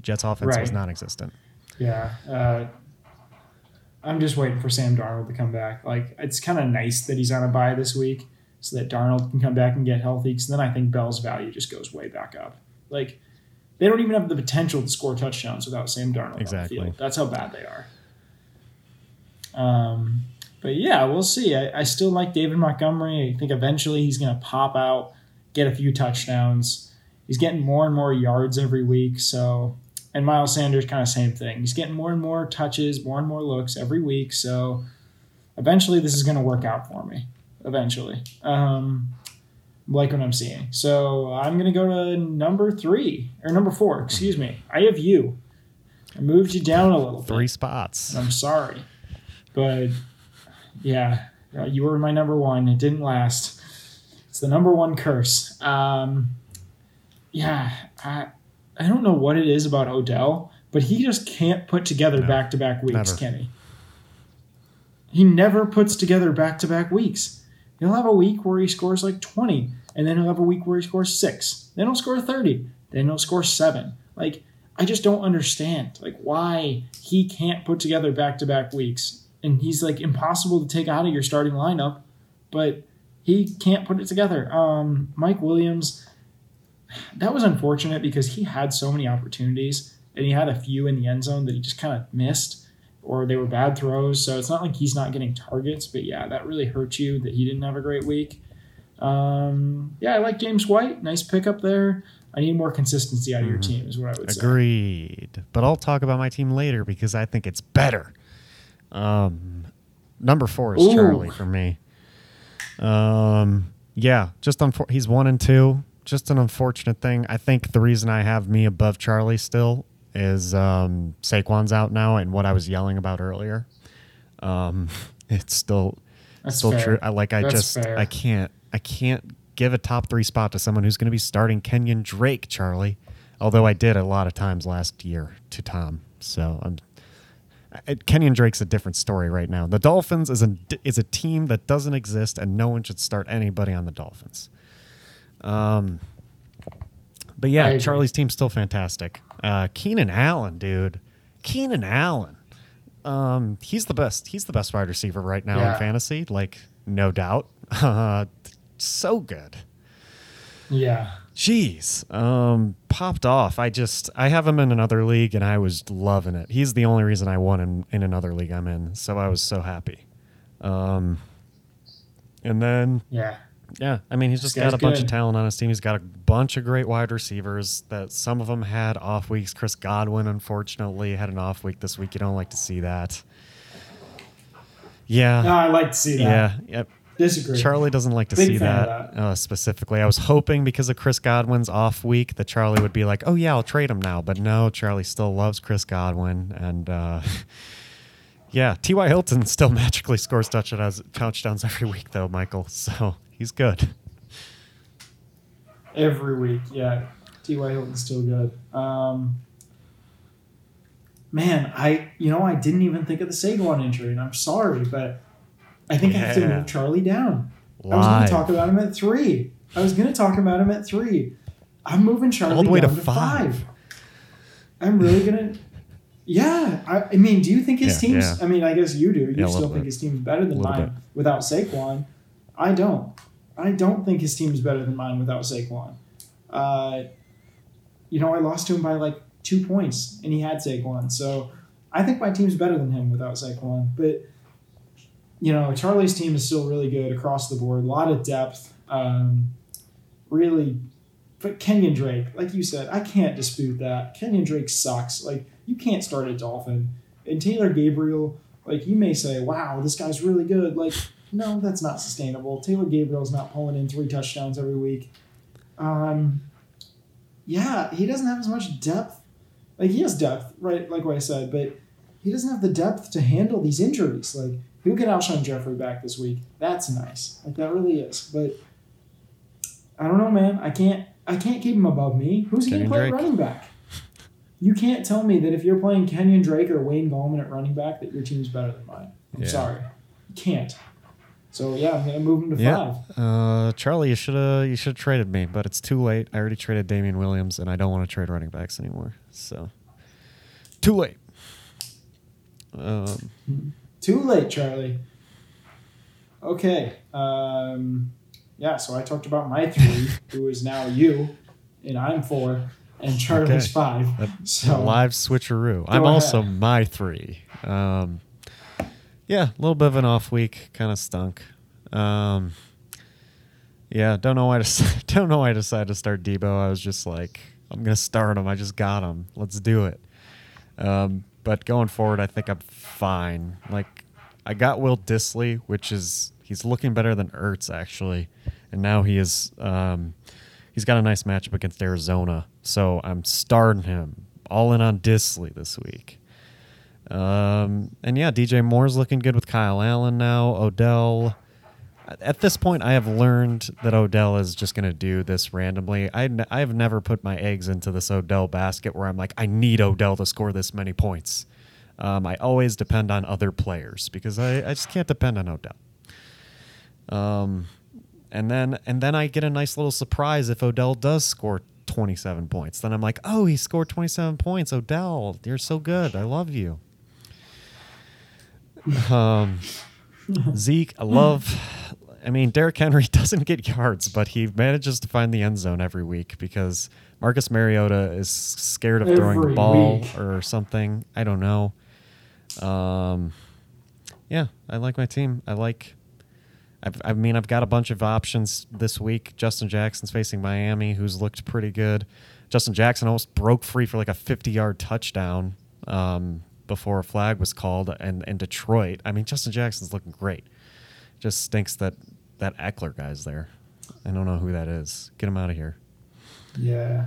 Jets' offense was non-existent. Yeah. Uh, I'm just waiting for Sam Darnold to come back. Like, it's kind of nice that he's on a bye this week so that Darnold can come back and get healthy because then I think Bell's value just goes way back up. Like, they don't even have the potential to score touchdowns without Sam Darnold Exactly. on the field. That's how bad they are. Um, but yeah, we'll see. I, I still like David Montgomery. I think eventually he's going to pop out, get a few touchdowns. He's getting more and more yards every week. So, and Miles Sanders, kind of same thing. He's getting more and more touches, more and more looks every week. So, eventually, this is going to work out for me. Eventually. Um, like what I'm seeing. So I'm gonna go to number three or number four. Excuse me. I have you. I moved you down a little. Three Bit. spots. I'm sorry, but yeah, uh, you were my number one. It didn't last. It's the number one curse. Um, yeah, I I don't know what it is about Odell, but he just can't put together No, back to back weeks, never. can he? He never puts together back to back weeks. He'll have a week where he scores like 20, and then he'll have a week where he scores six. Then he'll score 30. Then he'll score seven. Like, I just don't understand like why he can't put together back to back weeks. And he's like impossible to take out of your starting lineup, but he can't put it together. Um, Mike Williams, that was unfortunate because he had so many opportunities and he had a few in the end zone that he just kind of missed or they were bad throws. So it's not like he's not getting targets, but yeah, that really hurt you that he didn't have a great week. Um, yeah, I like James White. Nice pickup there. I need more consistency out of your Mhm. team, is what I would say. Agreed. But I'll talk about my team later because I think it's better. Um, number four is Ooh. Charlie for me. Um, yeah, just unfor- he's one and two. Just an unfortunate thing. I think the reason I have me above Charlie still is um, Saquon's out now, and what I was yelling about earlier. Um, it's still That's still fair. true. I like. I That's just. fair. I can't. I can't give a top three spot to someone who's going to be starting Kenyan Drake, Charlie. Although I did a lot of times last year to Tom. So I'm. I- Kenyan Drake's a different story right now. The Dolphins is a is a team that doesn't exist, and no one should start anybody on the Dolphins. Um. But yeah. Charlie's team's still fantastic. Uh, Keenan Allen, dude, Keenan Allen. Um, he's the best. He's the best wide receiver right now Yeah. in fantasy, like no doubt. Uh, so good. Yeah. Jeez, um, popped off. I just I have him in another league, and I was loving it. He's the only reason I won in, in another league I'm in, so I was so happy. Um, and then Yeah. Yeah, I mean, he's just got a bunch of talent on his team. He's got a bunch of great wide receivers that some of them had off weeks. Chris Godwin, unfortunately, had an off week this week. You don't like to see that. Yeah. No, I like to see that. yeah. Yep. Disagree. Charlie doesn't like to Big see that, that. Uh, specifically. I was hoping because of Chris Godwin's off week that Charlie would be like, "Oh yeah, I'll trade him now." But no, Charlie still loves Chris Godwin, and uh, yeah, T.Y. Hilton still magically scores touchdowns touchdowns every week though, Michael. So he's good. Every week, yeah. T.Y. Hilton's still good. Um, man, I you know I didn't even think of the Saquon injury, and I'm sorry, but I think I have to move Charlie down. I was going to talk about him at three. I was going to talk about him at three. I'm moving Charlie All the way down to to five. five. I'm really going to. Yeah, I, I mean, do you think his Yeah, team's? yeah. I mean, I guess you do. You Yeah, still think bit. his team's better than mine bit. without Saquon. I don't. I don't think his team is better than mine without Saquon. Uh, you know, I lost to him by like two points, and he had Saquon. So I think my team's better than him without Saquon. But you know, Charlie's team is still really good across the board. A lot of depth. Um, really, but Kenyan Drake, like you said, I can't dispute that. Kenyan Drake sucks. Like you can't start a Dolphin. And Taylor Gabriel, like you may say, wow, this guy's really good. Like no, that's not sustainable. Taylor Gabriel's not pulling in three touchdowns every week. Um, yeah, he doesn't have as much depth. Like he has depth, right? Like what I said, but he doesn't have the depth to handle these injuries. Like he'll get Alshon Jeffery back this week. That's nice. Like that really is. But I don't know, man. I can't. I can't keep him above me. Who's he to play Drake. running back? You can't tell me that if you're playing Kenyan Drake or Wayne Gallman at running back, that your team's better than mine. I'm Yeah. sorry, you can't. So yeah, I'm gonna move him to Yeah. five. Uh, Charlie, you should have you should have traded me, but it's too late. I already traded Damien Williams, and I don't want to trade running backs anymore. So too late. Um, Too late, Charlie. Okay. Um, yeah, so I talked about my three, who is now you, and I'm four, and Charlie's Okay. five. That- So live switcheroo. I'm ahead. also my three. Um, yeah, a little bit of an off week, kind of stunk. Um, yeah, don't know why I decided, don't know why I decided to start Deebo. I was just like, I'm gonna start him. I just got him. Let's do it. Um, but going forward, I think I'm fine. Like, I got Will Dissly, which is he's looking better than Ertz actually, and now he is. Um, he's got a nice matchup against Arizona, so I'm starting him all in on Disley this week. Um, and yeah, DJ Moore's looking good with Kyle Allen now. Odell. At this point, I have learned that Odell is just going to do this randomly. I, n- I have never put my eggs into this Odell basket where I'm like, I need Odell to score this many points. Um, I always depend on other players because I, I just can't depend on Odell. Um, and then and then I get a nice little surprise if Odell does score 27 points. Then I'm like, oh, he scored 27 points. Odell, you're so good. I love you. Um, Zeke, I love. I mean, Derrick Henry doesn't get yards, but he manages to find the end zone every week because Marcus Mariota is scared of throwing the ball week. or something. I don't know. Um, yeah, I like my team. I like. I've, I mean, I've got a bunch of options this week. Justin Jackson's facing Miami, who's looked pretty good. Justin Jackson almost broke free for like a 50-yard touchdown um, before a flag was called, and in Detroit. I mean, Justin Jackson's looking great. Just stinks that that Ekeler guy's there. I don't know who that is. Get him out of here. Yeah.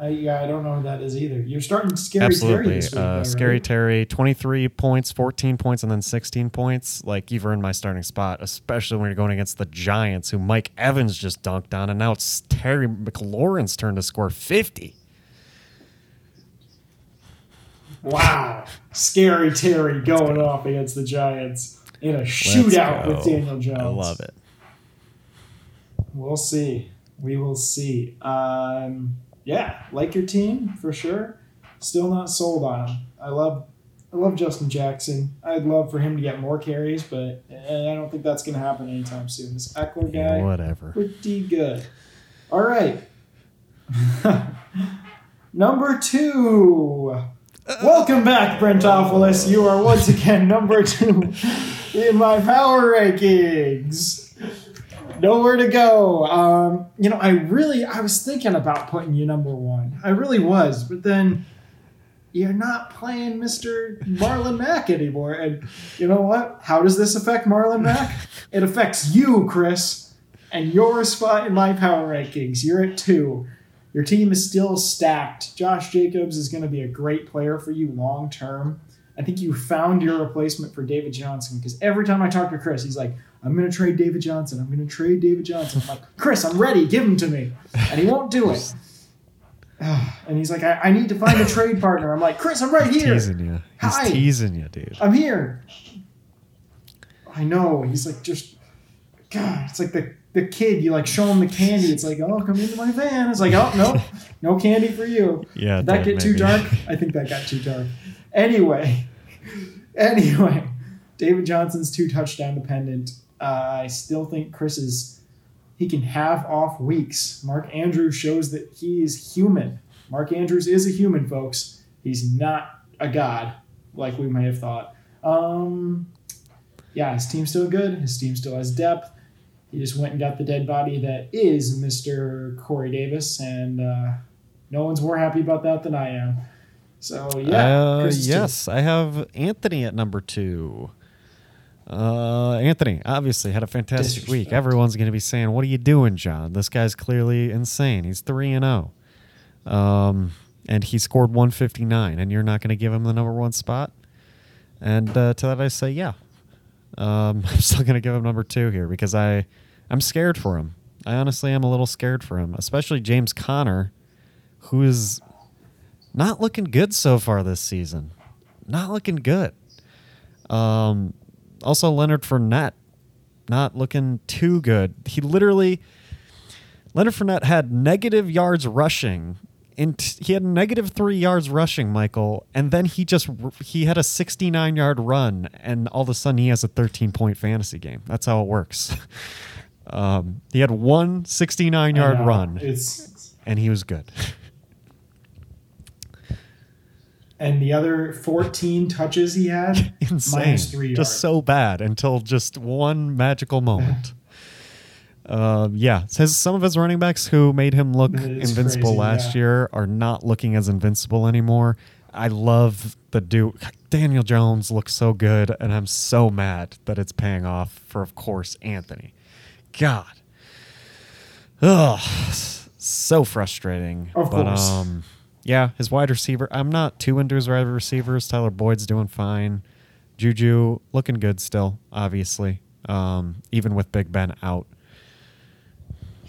I, yeah, I don't know who that is either. You're starting Scary Terry Absolutely. this week, Uh, though, Scary right? Terry, 23 points, 14 points, and then 16 points. Like, you've earned my starting spot, especially when you're going against the Giants, who Mike Evans just dunked on, and now it's Terry McLaurin's turn to score 50. Wow. Scary Terry going off against the Giants in a shootout with. Daniel Jones. I love it. We'll see. We will see. Um, yeah, like your team for sure. Still not sold on him. I love, I love Justin Jackson. I'd love for him to get more carries, but eh, I don't think that's going to happen anytime soon. This Ekeler guy, Yeah, whatever. pretty good. All right. number two. Welcome back, Brentopolis. You are once again number two in my power rankings. Nowhere to go. Um, you know, I really, I was thinking about putting you number one. I really was, but then you're not playing Mr. Marlon Mack anymore. And you know what? How does this affect Marlon Mack? it affects you, Chris, and your spot in my power rankings. You're at two. Your team is still stacked. Josh Jacobs is going to be a great player for you long term. I think you found your replacement for David Johnson because every time I talk to Chris, he's like, I'm going to trade David Johnson. I'm going to trade David Johnson. I'm like, Chris, I'm ready. Give him to me. And he won't do it. And he's like, I, I need to find a trade partner. I'm like, Chris, I'm right here. Teasing you. He's Hi. teasing you, dude. I'm here. I know. He's like, just, God, it's like the, the kid. You like show him the candy. It's like, oh, come into my van. It's like, oh, no, no candy for you. Yeah, Did that get too dark? I think that got too dark. Anyway, anyway, David Johnson's too touchdown dependent. Uh, I still think Chris is he can have off weeks. Mark Andrews shows that he is human. Mark Andrews is a human, folks. He's not a god like we may have thought. Um, yeah, his team's still good. His team still has depth. He just went and got the dead body that is Mr. Corey Davis, and uh, no one's more happy about that than I am. So yeah, Uh, yes, I have Anthony at number two. Uh, Anthony obviously had a fantastic week. Everyone's going to be saying, "What are you doing, John? This guy's clearly insane. He's three and zero, um, and he scored 159, and you're not going to give him the number one spot." And uh, to that, I say, "Yeah, um, I'm still going to give him number two here because I, I'm scared for him. I honestly am a little scared for him, especially James Conner, who is not looking good so far this season. Not looking good. Um, also, Leonard Fournette, not looking too good. He literally, Leonard Fournette had negative yards rushing. T- he had negative three yards rushing, Michael, and then he just he had a 69 yard run, and all of a sudden he has a 13 point fantasy game. That's how it works. um, he had one 69 yard run, It's and he was good. and the other 14 touches he had insane. minus three yards. Just so bad until just one magical moment. Uh, yeah, says some of his running backs who made him look invincible crazy, last yeah. year are not looking as invincible anymore. I love the dude. Daniel Jones looks so good, and I'm so mad that it's paying off for, of course, Anthony. God. Ugh, so frustrating. Of but course. um, yeah, his wide receiver. I'm not too into his wide receivers. Tyler Boyd's doing fine. Juju looking good still, obviously. Um, even with Big Ben out.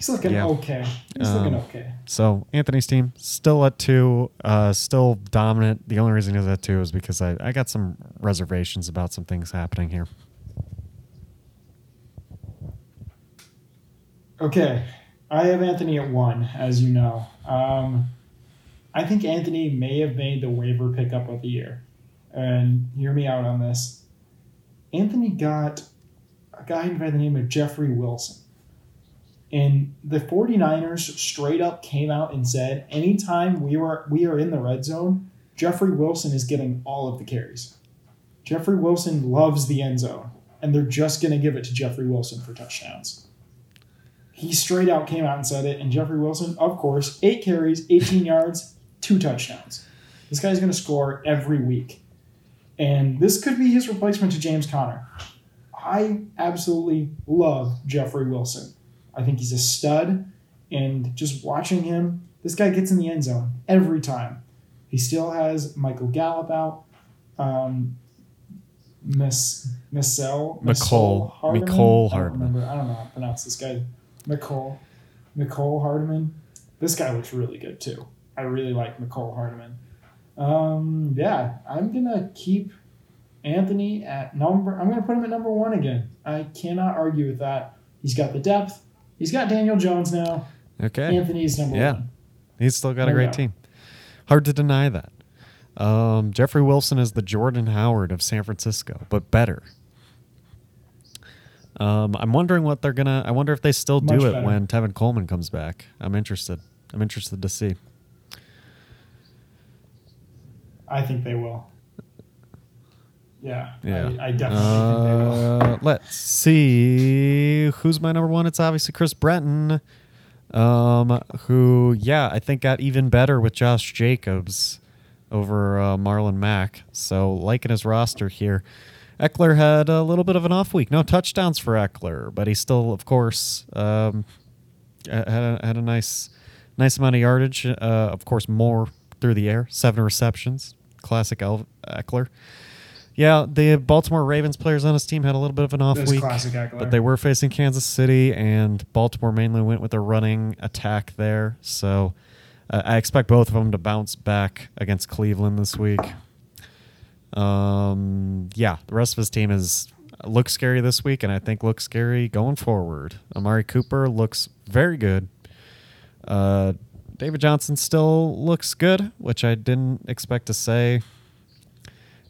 He's looking Yeah. okay. He's Um, looking okay. So Anthony's team still at two, uh, still dominant. The only reason he's at two is because I, I got some reservations about some things happening here. Okay, I have Anthony at one, as you know. Um, I think Anthony may have made the waiver pickup of the year. And hear me out on this. Anthony got a guy by the name of Jeffrey Wilson. And the 49ers straight up came out and said, anytime we were we are in the red zone, Jeffrey Wilson is getting all of the carries. Jeffrey Wilson loves the end zone, and they're just going to give it to Jeffrey Wilson for touchdowns. He straight out came out and said it, and Jeffrey Wilson, of course, eight carries, 18 yards, two touchdowns. This guy's going to score every week. And this could be his replacement to James Conner. I absolutely love Jeffrey Wilson. I think he's a stud, and just watching him, this guy gets in the end zone every time. He still has Michael Gallup out. Um, Miss Missel Mecole- I don't Hardman. remember. I don't know how to pronounce this guy. Mecole. Mecole Hardman. This guy looks really good too. I really like Mecole Hardman. Um, yeah, I'm gonna keep Anthony at number. I'm gonna put him at number one again. I cannot argue with that. He's got the depth. He's got Daniel Jones now. Okay. Anthony's number Yeah. one. He's still got a great doubt. team. Hard to deny that. Um, Jeffrey Wilson is the Jordan Howard of San Francisco, but better. Um, I'm wondering what they're gonna. I wonder if they still do it better. when Tevin Coleman comes back. I'm interested. I'm interested to see. I think they will. Yeah, Yeah. I, I definitely think they will. Uh, let's see. Who's my number one? It's obviously Chris Breton. Um, who, yeah, I think got even better with Josh Jacobs over uh, Marlon Mack. So liking his roster here. Ekeler had a little bit of an off week. No touchdowns for Ekeler, but he still, of course, um, had a, had a nice, nice amount of yardage. Uh, of course, more through the air. Seven receptions. Classic Ekeler. Yeah, the Baltimore Ravens players on his team had a little bit of an off week, but they were facing Kansas City, and Baltimore mainly went with a running attack there. So uh, I expect both of them to bounce back against Cleveland this week. Um, yeah, the rest of his team is looks scary this week, and I think looks scary going forward. Amari Cooper looks very good. Uh, David Johnson still looks good, which I didn't expect to say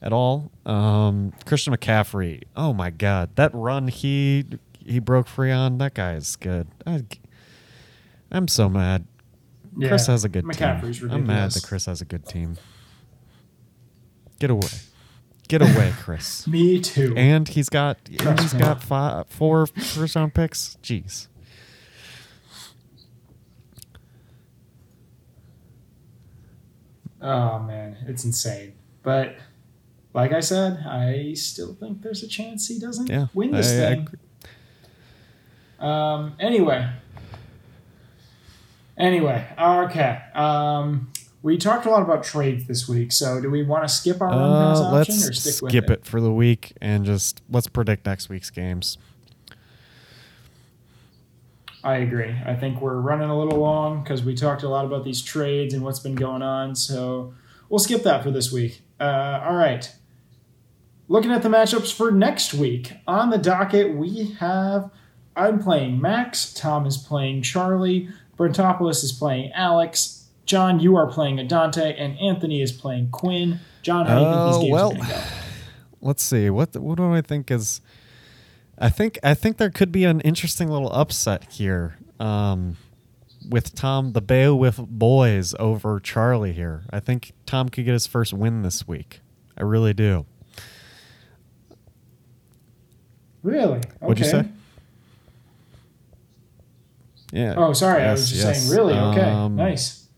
at all. Um, Christian McCaffrey, oh my God, that run he he broke free on, that guy is good. I, am so mad. Chris has a good McCaffrey's team. I'm mad that Chris has a good team. Get away, get away, Chris. Me too. and he's got and he's got five, four first round picks. Jeez. Oh man, it's insane. But like I said, I still think there's a chance he doesn't Yeah, win this I- I thing. agree. Um. Anyway. Anyway. Okay. Um. We talked a lot about trades this week, so do we want to skip our Uh, let's or stick with skip it? it for the week and just let's predict next week's games. I agree. I think we're running a little long because we talked a lot about these trades and what's been going on. So we'll skip that for this week. Uh, all right. Looking at the matchups for next week on the docket, we have I'm playing Max, Tom is playing Charlie, Brentopoulos is playing Alex, John, you are playing Adante, and Anthony is playing Quinn. John, how do you think these Oh, games well. are going to go? Let's see what what do I think is. I think I think there could be an interesting little upset here. Um, with Tom the Beowulf boys over Charlie here. I think Tom could get his first win this week. I really do. Really? Okay. What'd you say? Yeah. Oh, sorry. I was just yes. saying, really? Okay. Um, nice.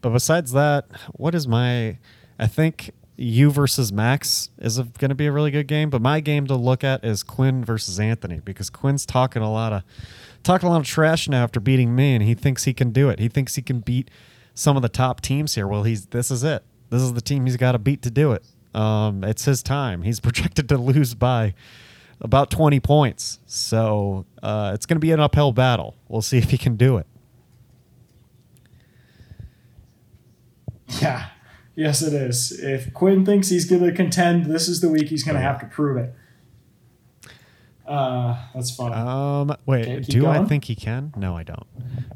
But besides that, what is my? I think you versus Max is going to be a really good game. But my game to look at is Quinn versus Anthony because Quinn's talking a lot of talking a lot of trash now after beating me, and he thinks he can do it. He thinks he can beat some of the top teams here. Well, he's this is it. This is the team he's got to beat to do it. Um, it's his time. He's projected to lose by about 20 points. So uh, it's going to be an uphill battle. We'll see if he can do it. Yeah. Yes, it is. If Quinn thinks he's going to contend, this is the week he's going to have to prove it. Uh, that's funny. Um, wait, do I think he can? No, I don't.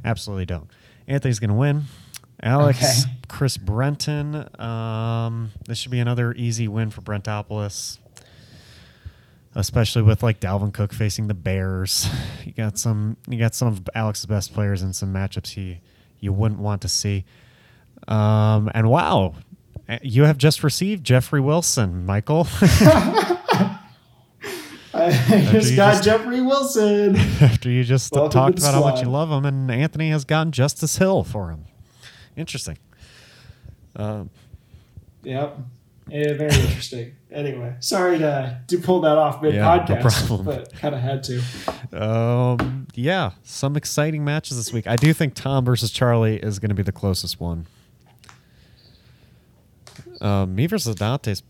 Absolutely don't. Anthony's going to win. Alex, Okay. Chris Brenton. Um, this should be another easy win for Brentopolis, especially with like Dalvin Cook facing the Bears. You got some. You got some of Alex's best players in some matchups he you wouldn't want to see. Um, and wow, you have just received Jeffrey Wilson, Michael. I just got just- Jeffrey Wilson. after you just Welcome talked about how much you love him, and Anthony has gotten Justice Hill for him. Interesting. Um, Yep. Yeah, very interesting. Anyway, sorry to, to pull that off mid Yeah, no podcast, problem. but kind of had to. um, yeah, some exciting matches this week. I do think Tom versus Charlie is going to be the closest one. Um, me versus Dante's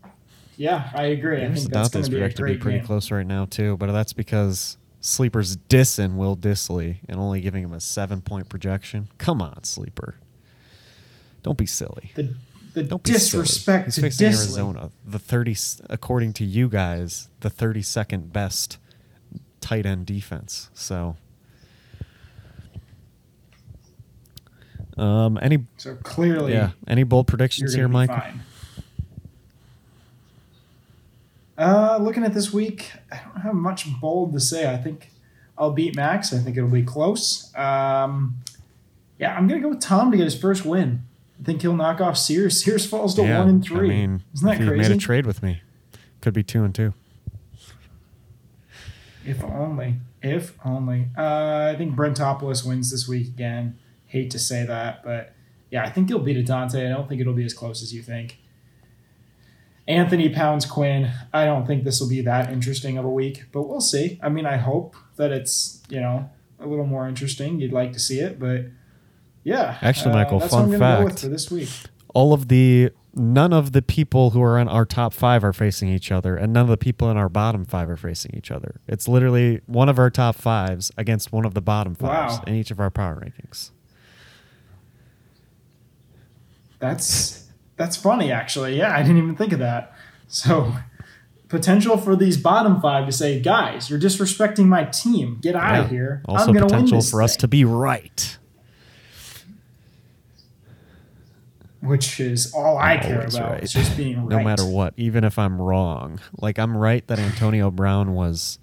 Yeah, I agree. I think that's Dante's projected to be pretty game. close right now too, but that's because Sleeper's dissing Will Dissly and only giving him a seven point projection. Come on, Sleeper. Don't be silly. The, the Don't disrespect He's to facing Dissly. Arizona, the thirty, according to you guys, the thirty-second best tight end defense. So, um, any So clearly, yeah, any bold predictions here, Mike? Uh, looking at this week, I don't have much bold to say. I think I'll beat Max. I think it'll be close. Um, yeah, I'm gonna go with Tom to get his first win. I think he'll knock off Sears. Sears falls to yeah, one and three. I mean, Isn't that if he crazy? made a trade with me, could be two and two. If only. If only. Uh, I think Brentopolis wins this week again. Hate to say that, but yeah, I think he'll beat a Dante. I don't think it'll be as close as you think. Anthony pounds Quinn. I don't think this will be that interesting of a week, but we'll see. I mean, I hope that it's you know a little more interesting. You'd like to see it, but yeah. Actually, uh, Michael, that's fun what I'm gonna go with fact. for this week. All of the none of the people who are in our top five are facing each other, and none of the people in our bottom five are facing each other. It's literally one of our top fives against one of the bottom fives Wow. in each of our power rankings. That's that's funny, actually. Yeah, I didn't even think of that. So, potential for these bottom five to say, "Guys, you're disrespecting my team. Get out Yeah. of here." Also, I'm gonna win potential for us to be right. Which is all I care about. right. Is just being right. No matter what, even if I'm wrong. Like I'm right that Antonio Brown was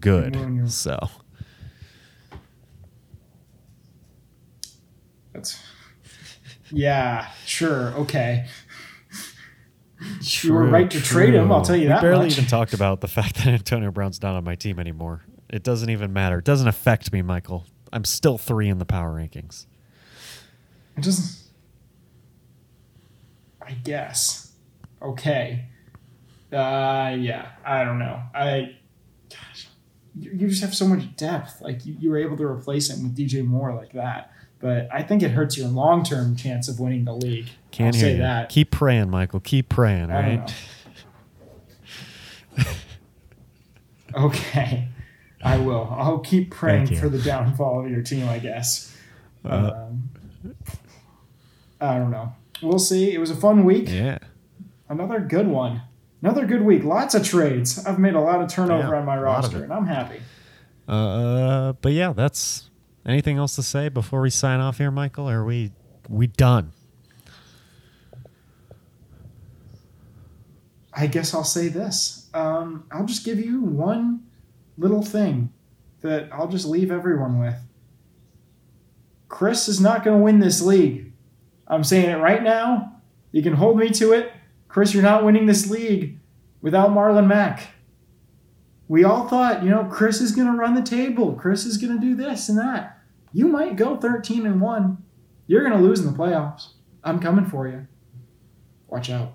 good. You're- So That's yeah, sure, okay. You were right to trade him, I'll tell you we that barely much. even talked about the fact that Antonio Brown's not on my team anymore. It doesn't even matter. It doesn't affect me, Michael. I'm still three in the power rankings. It doesn't. I guess. Okay. Uh, yeah. I don't know. I. Gosh, you, you just have so much depth. Like you, you were able to replace him with DJ Moore like that. But I think it hurts your long term chance of winning the league. Can't I'll hear say you. that. Keep praying, Michael. Keep praying, all right? Okay. I will. I'll keep praying for the downfall of your team, I guess. Uh, um, I don't know. We'll see. It was a fun week. Yeah. Another good one. Another good week. Lots of trades. I've made a lot of turnover Yeah, on my a lot of roster, and I'm happy. Uh, but yeah, that's anything else to say before we sign off here, Michael? Are we we done? I guess I'll say this. Um, I'll just give you one little thing that I'll just leave everyone with. Chris is not going to win this league. I'm saying it right now. You can hold me to it. Chris, you're not winning this league without Marlon Mack. We all thought, you know, Chris is going to run the table. Chris is going to do this and that. You might go 13 and 1. You're going to lose in the playoffs. I'm coming for you. Watch out.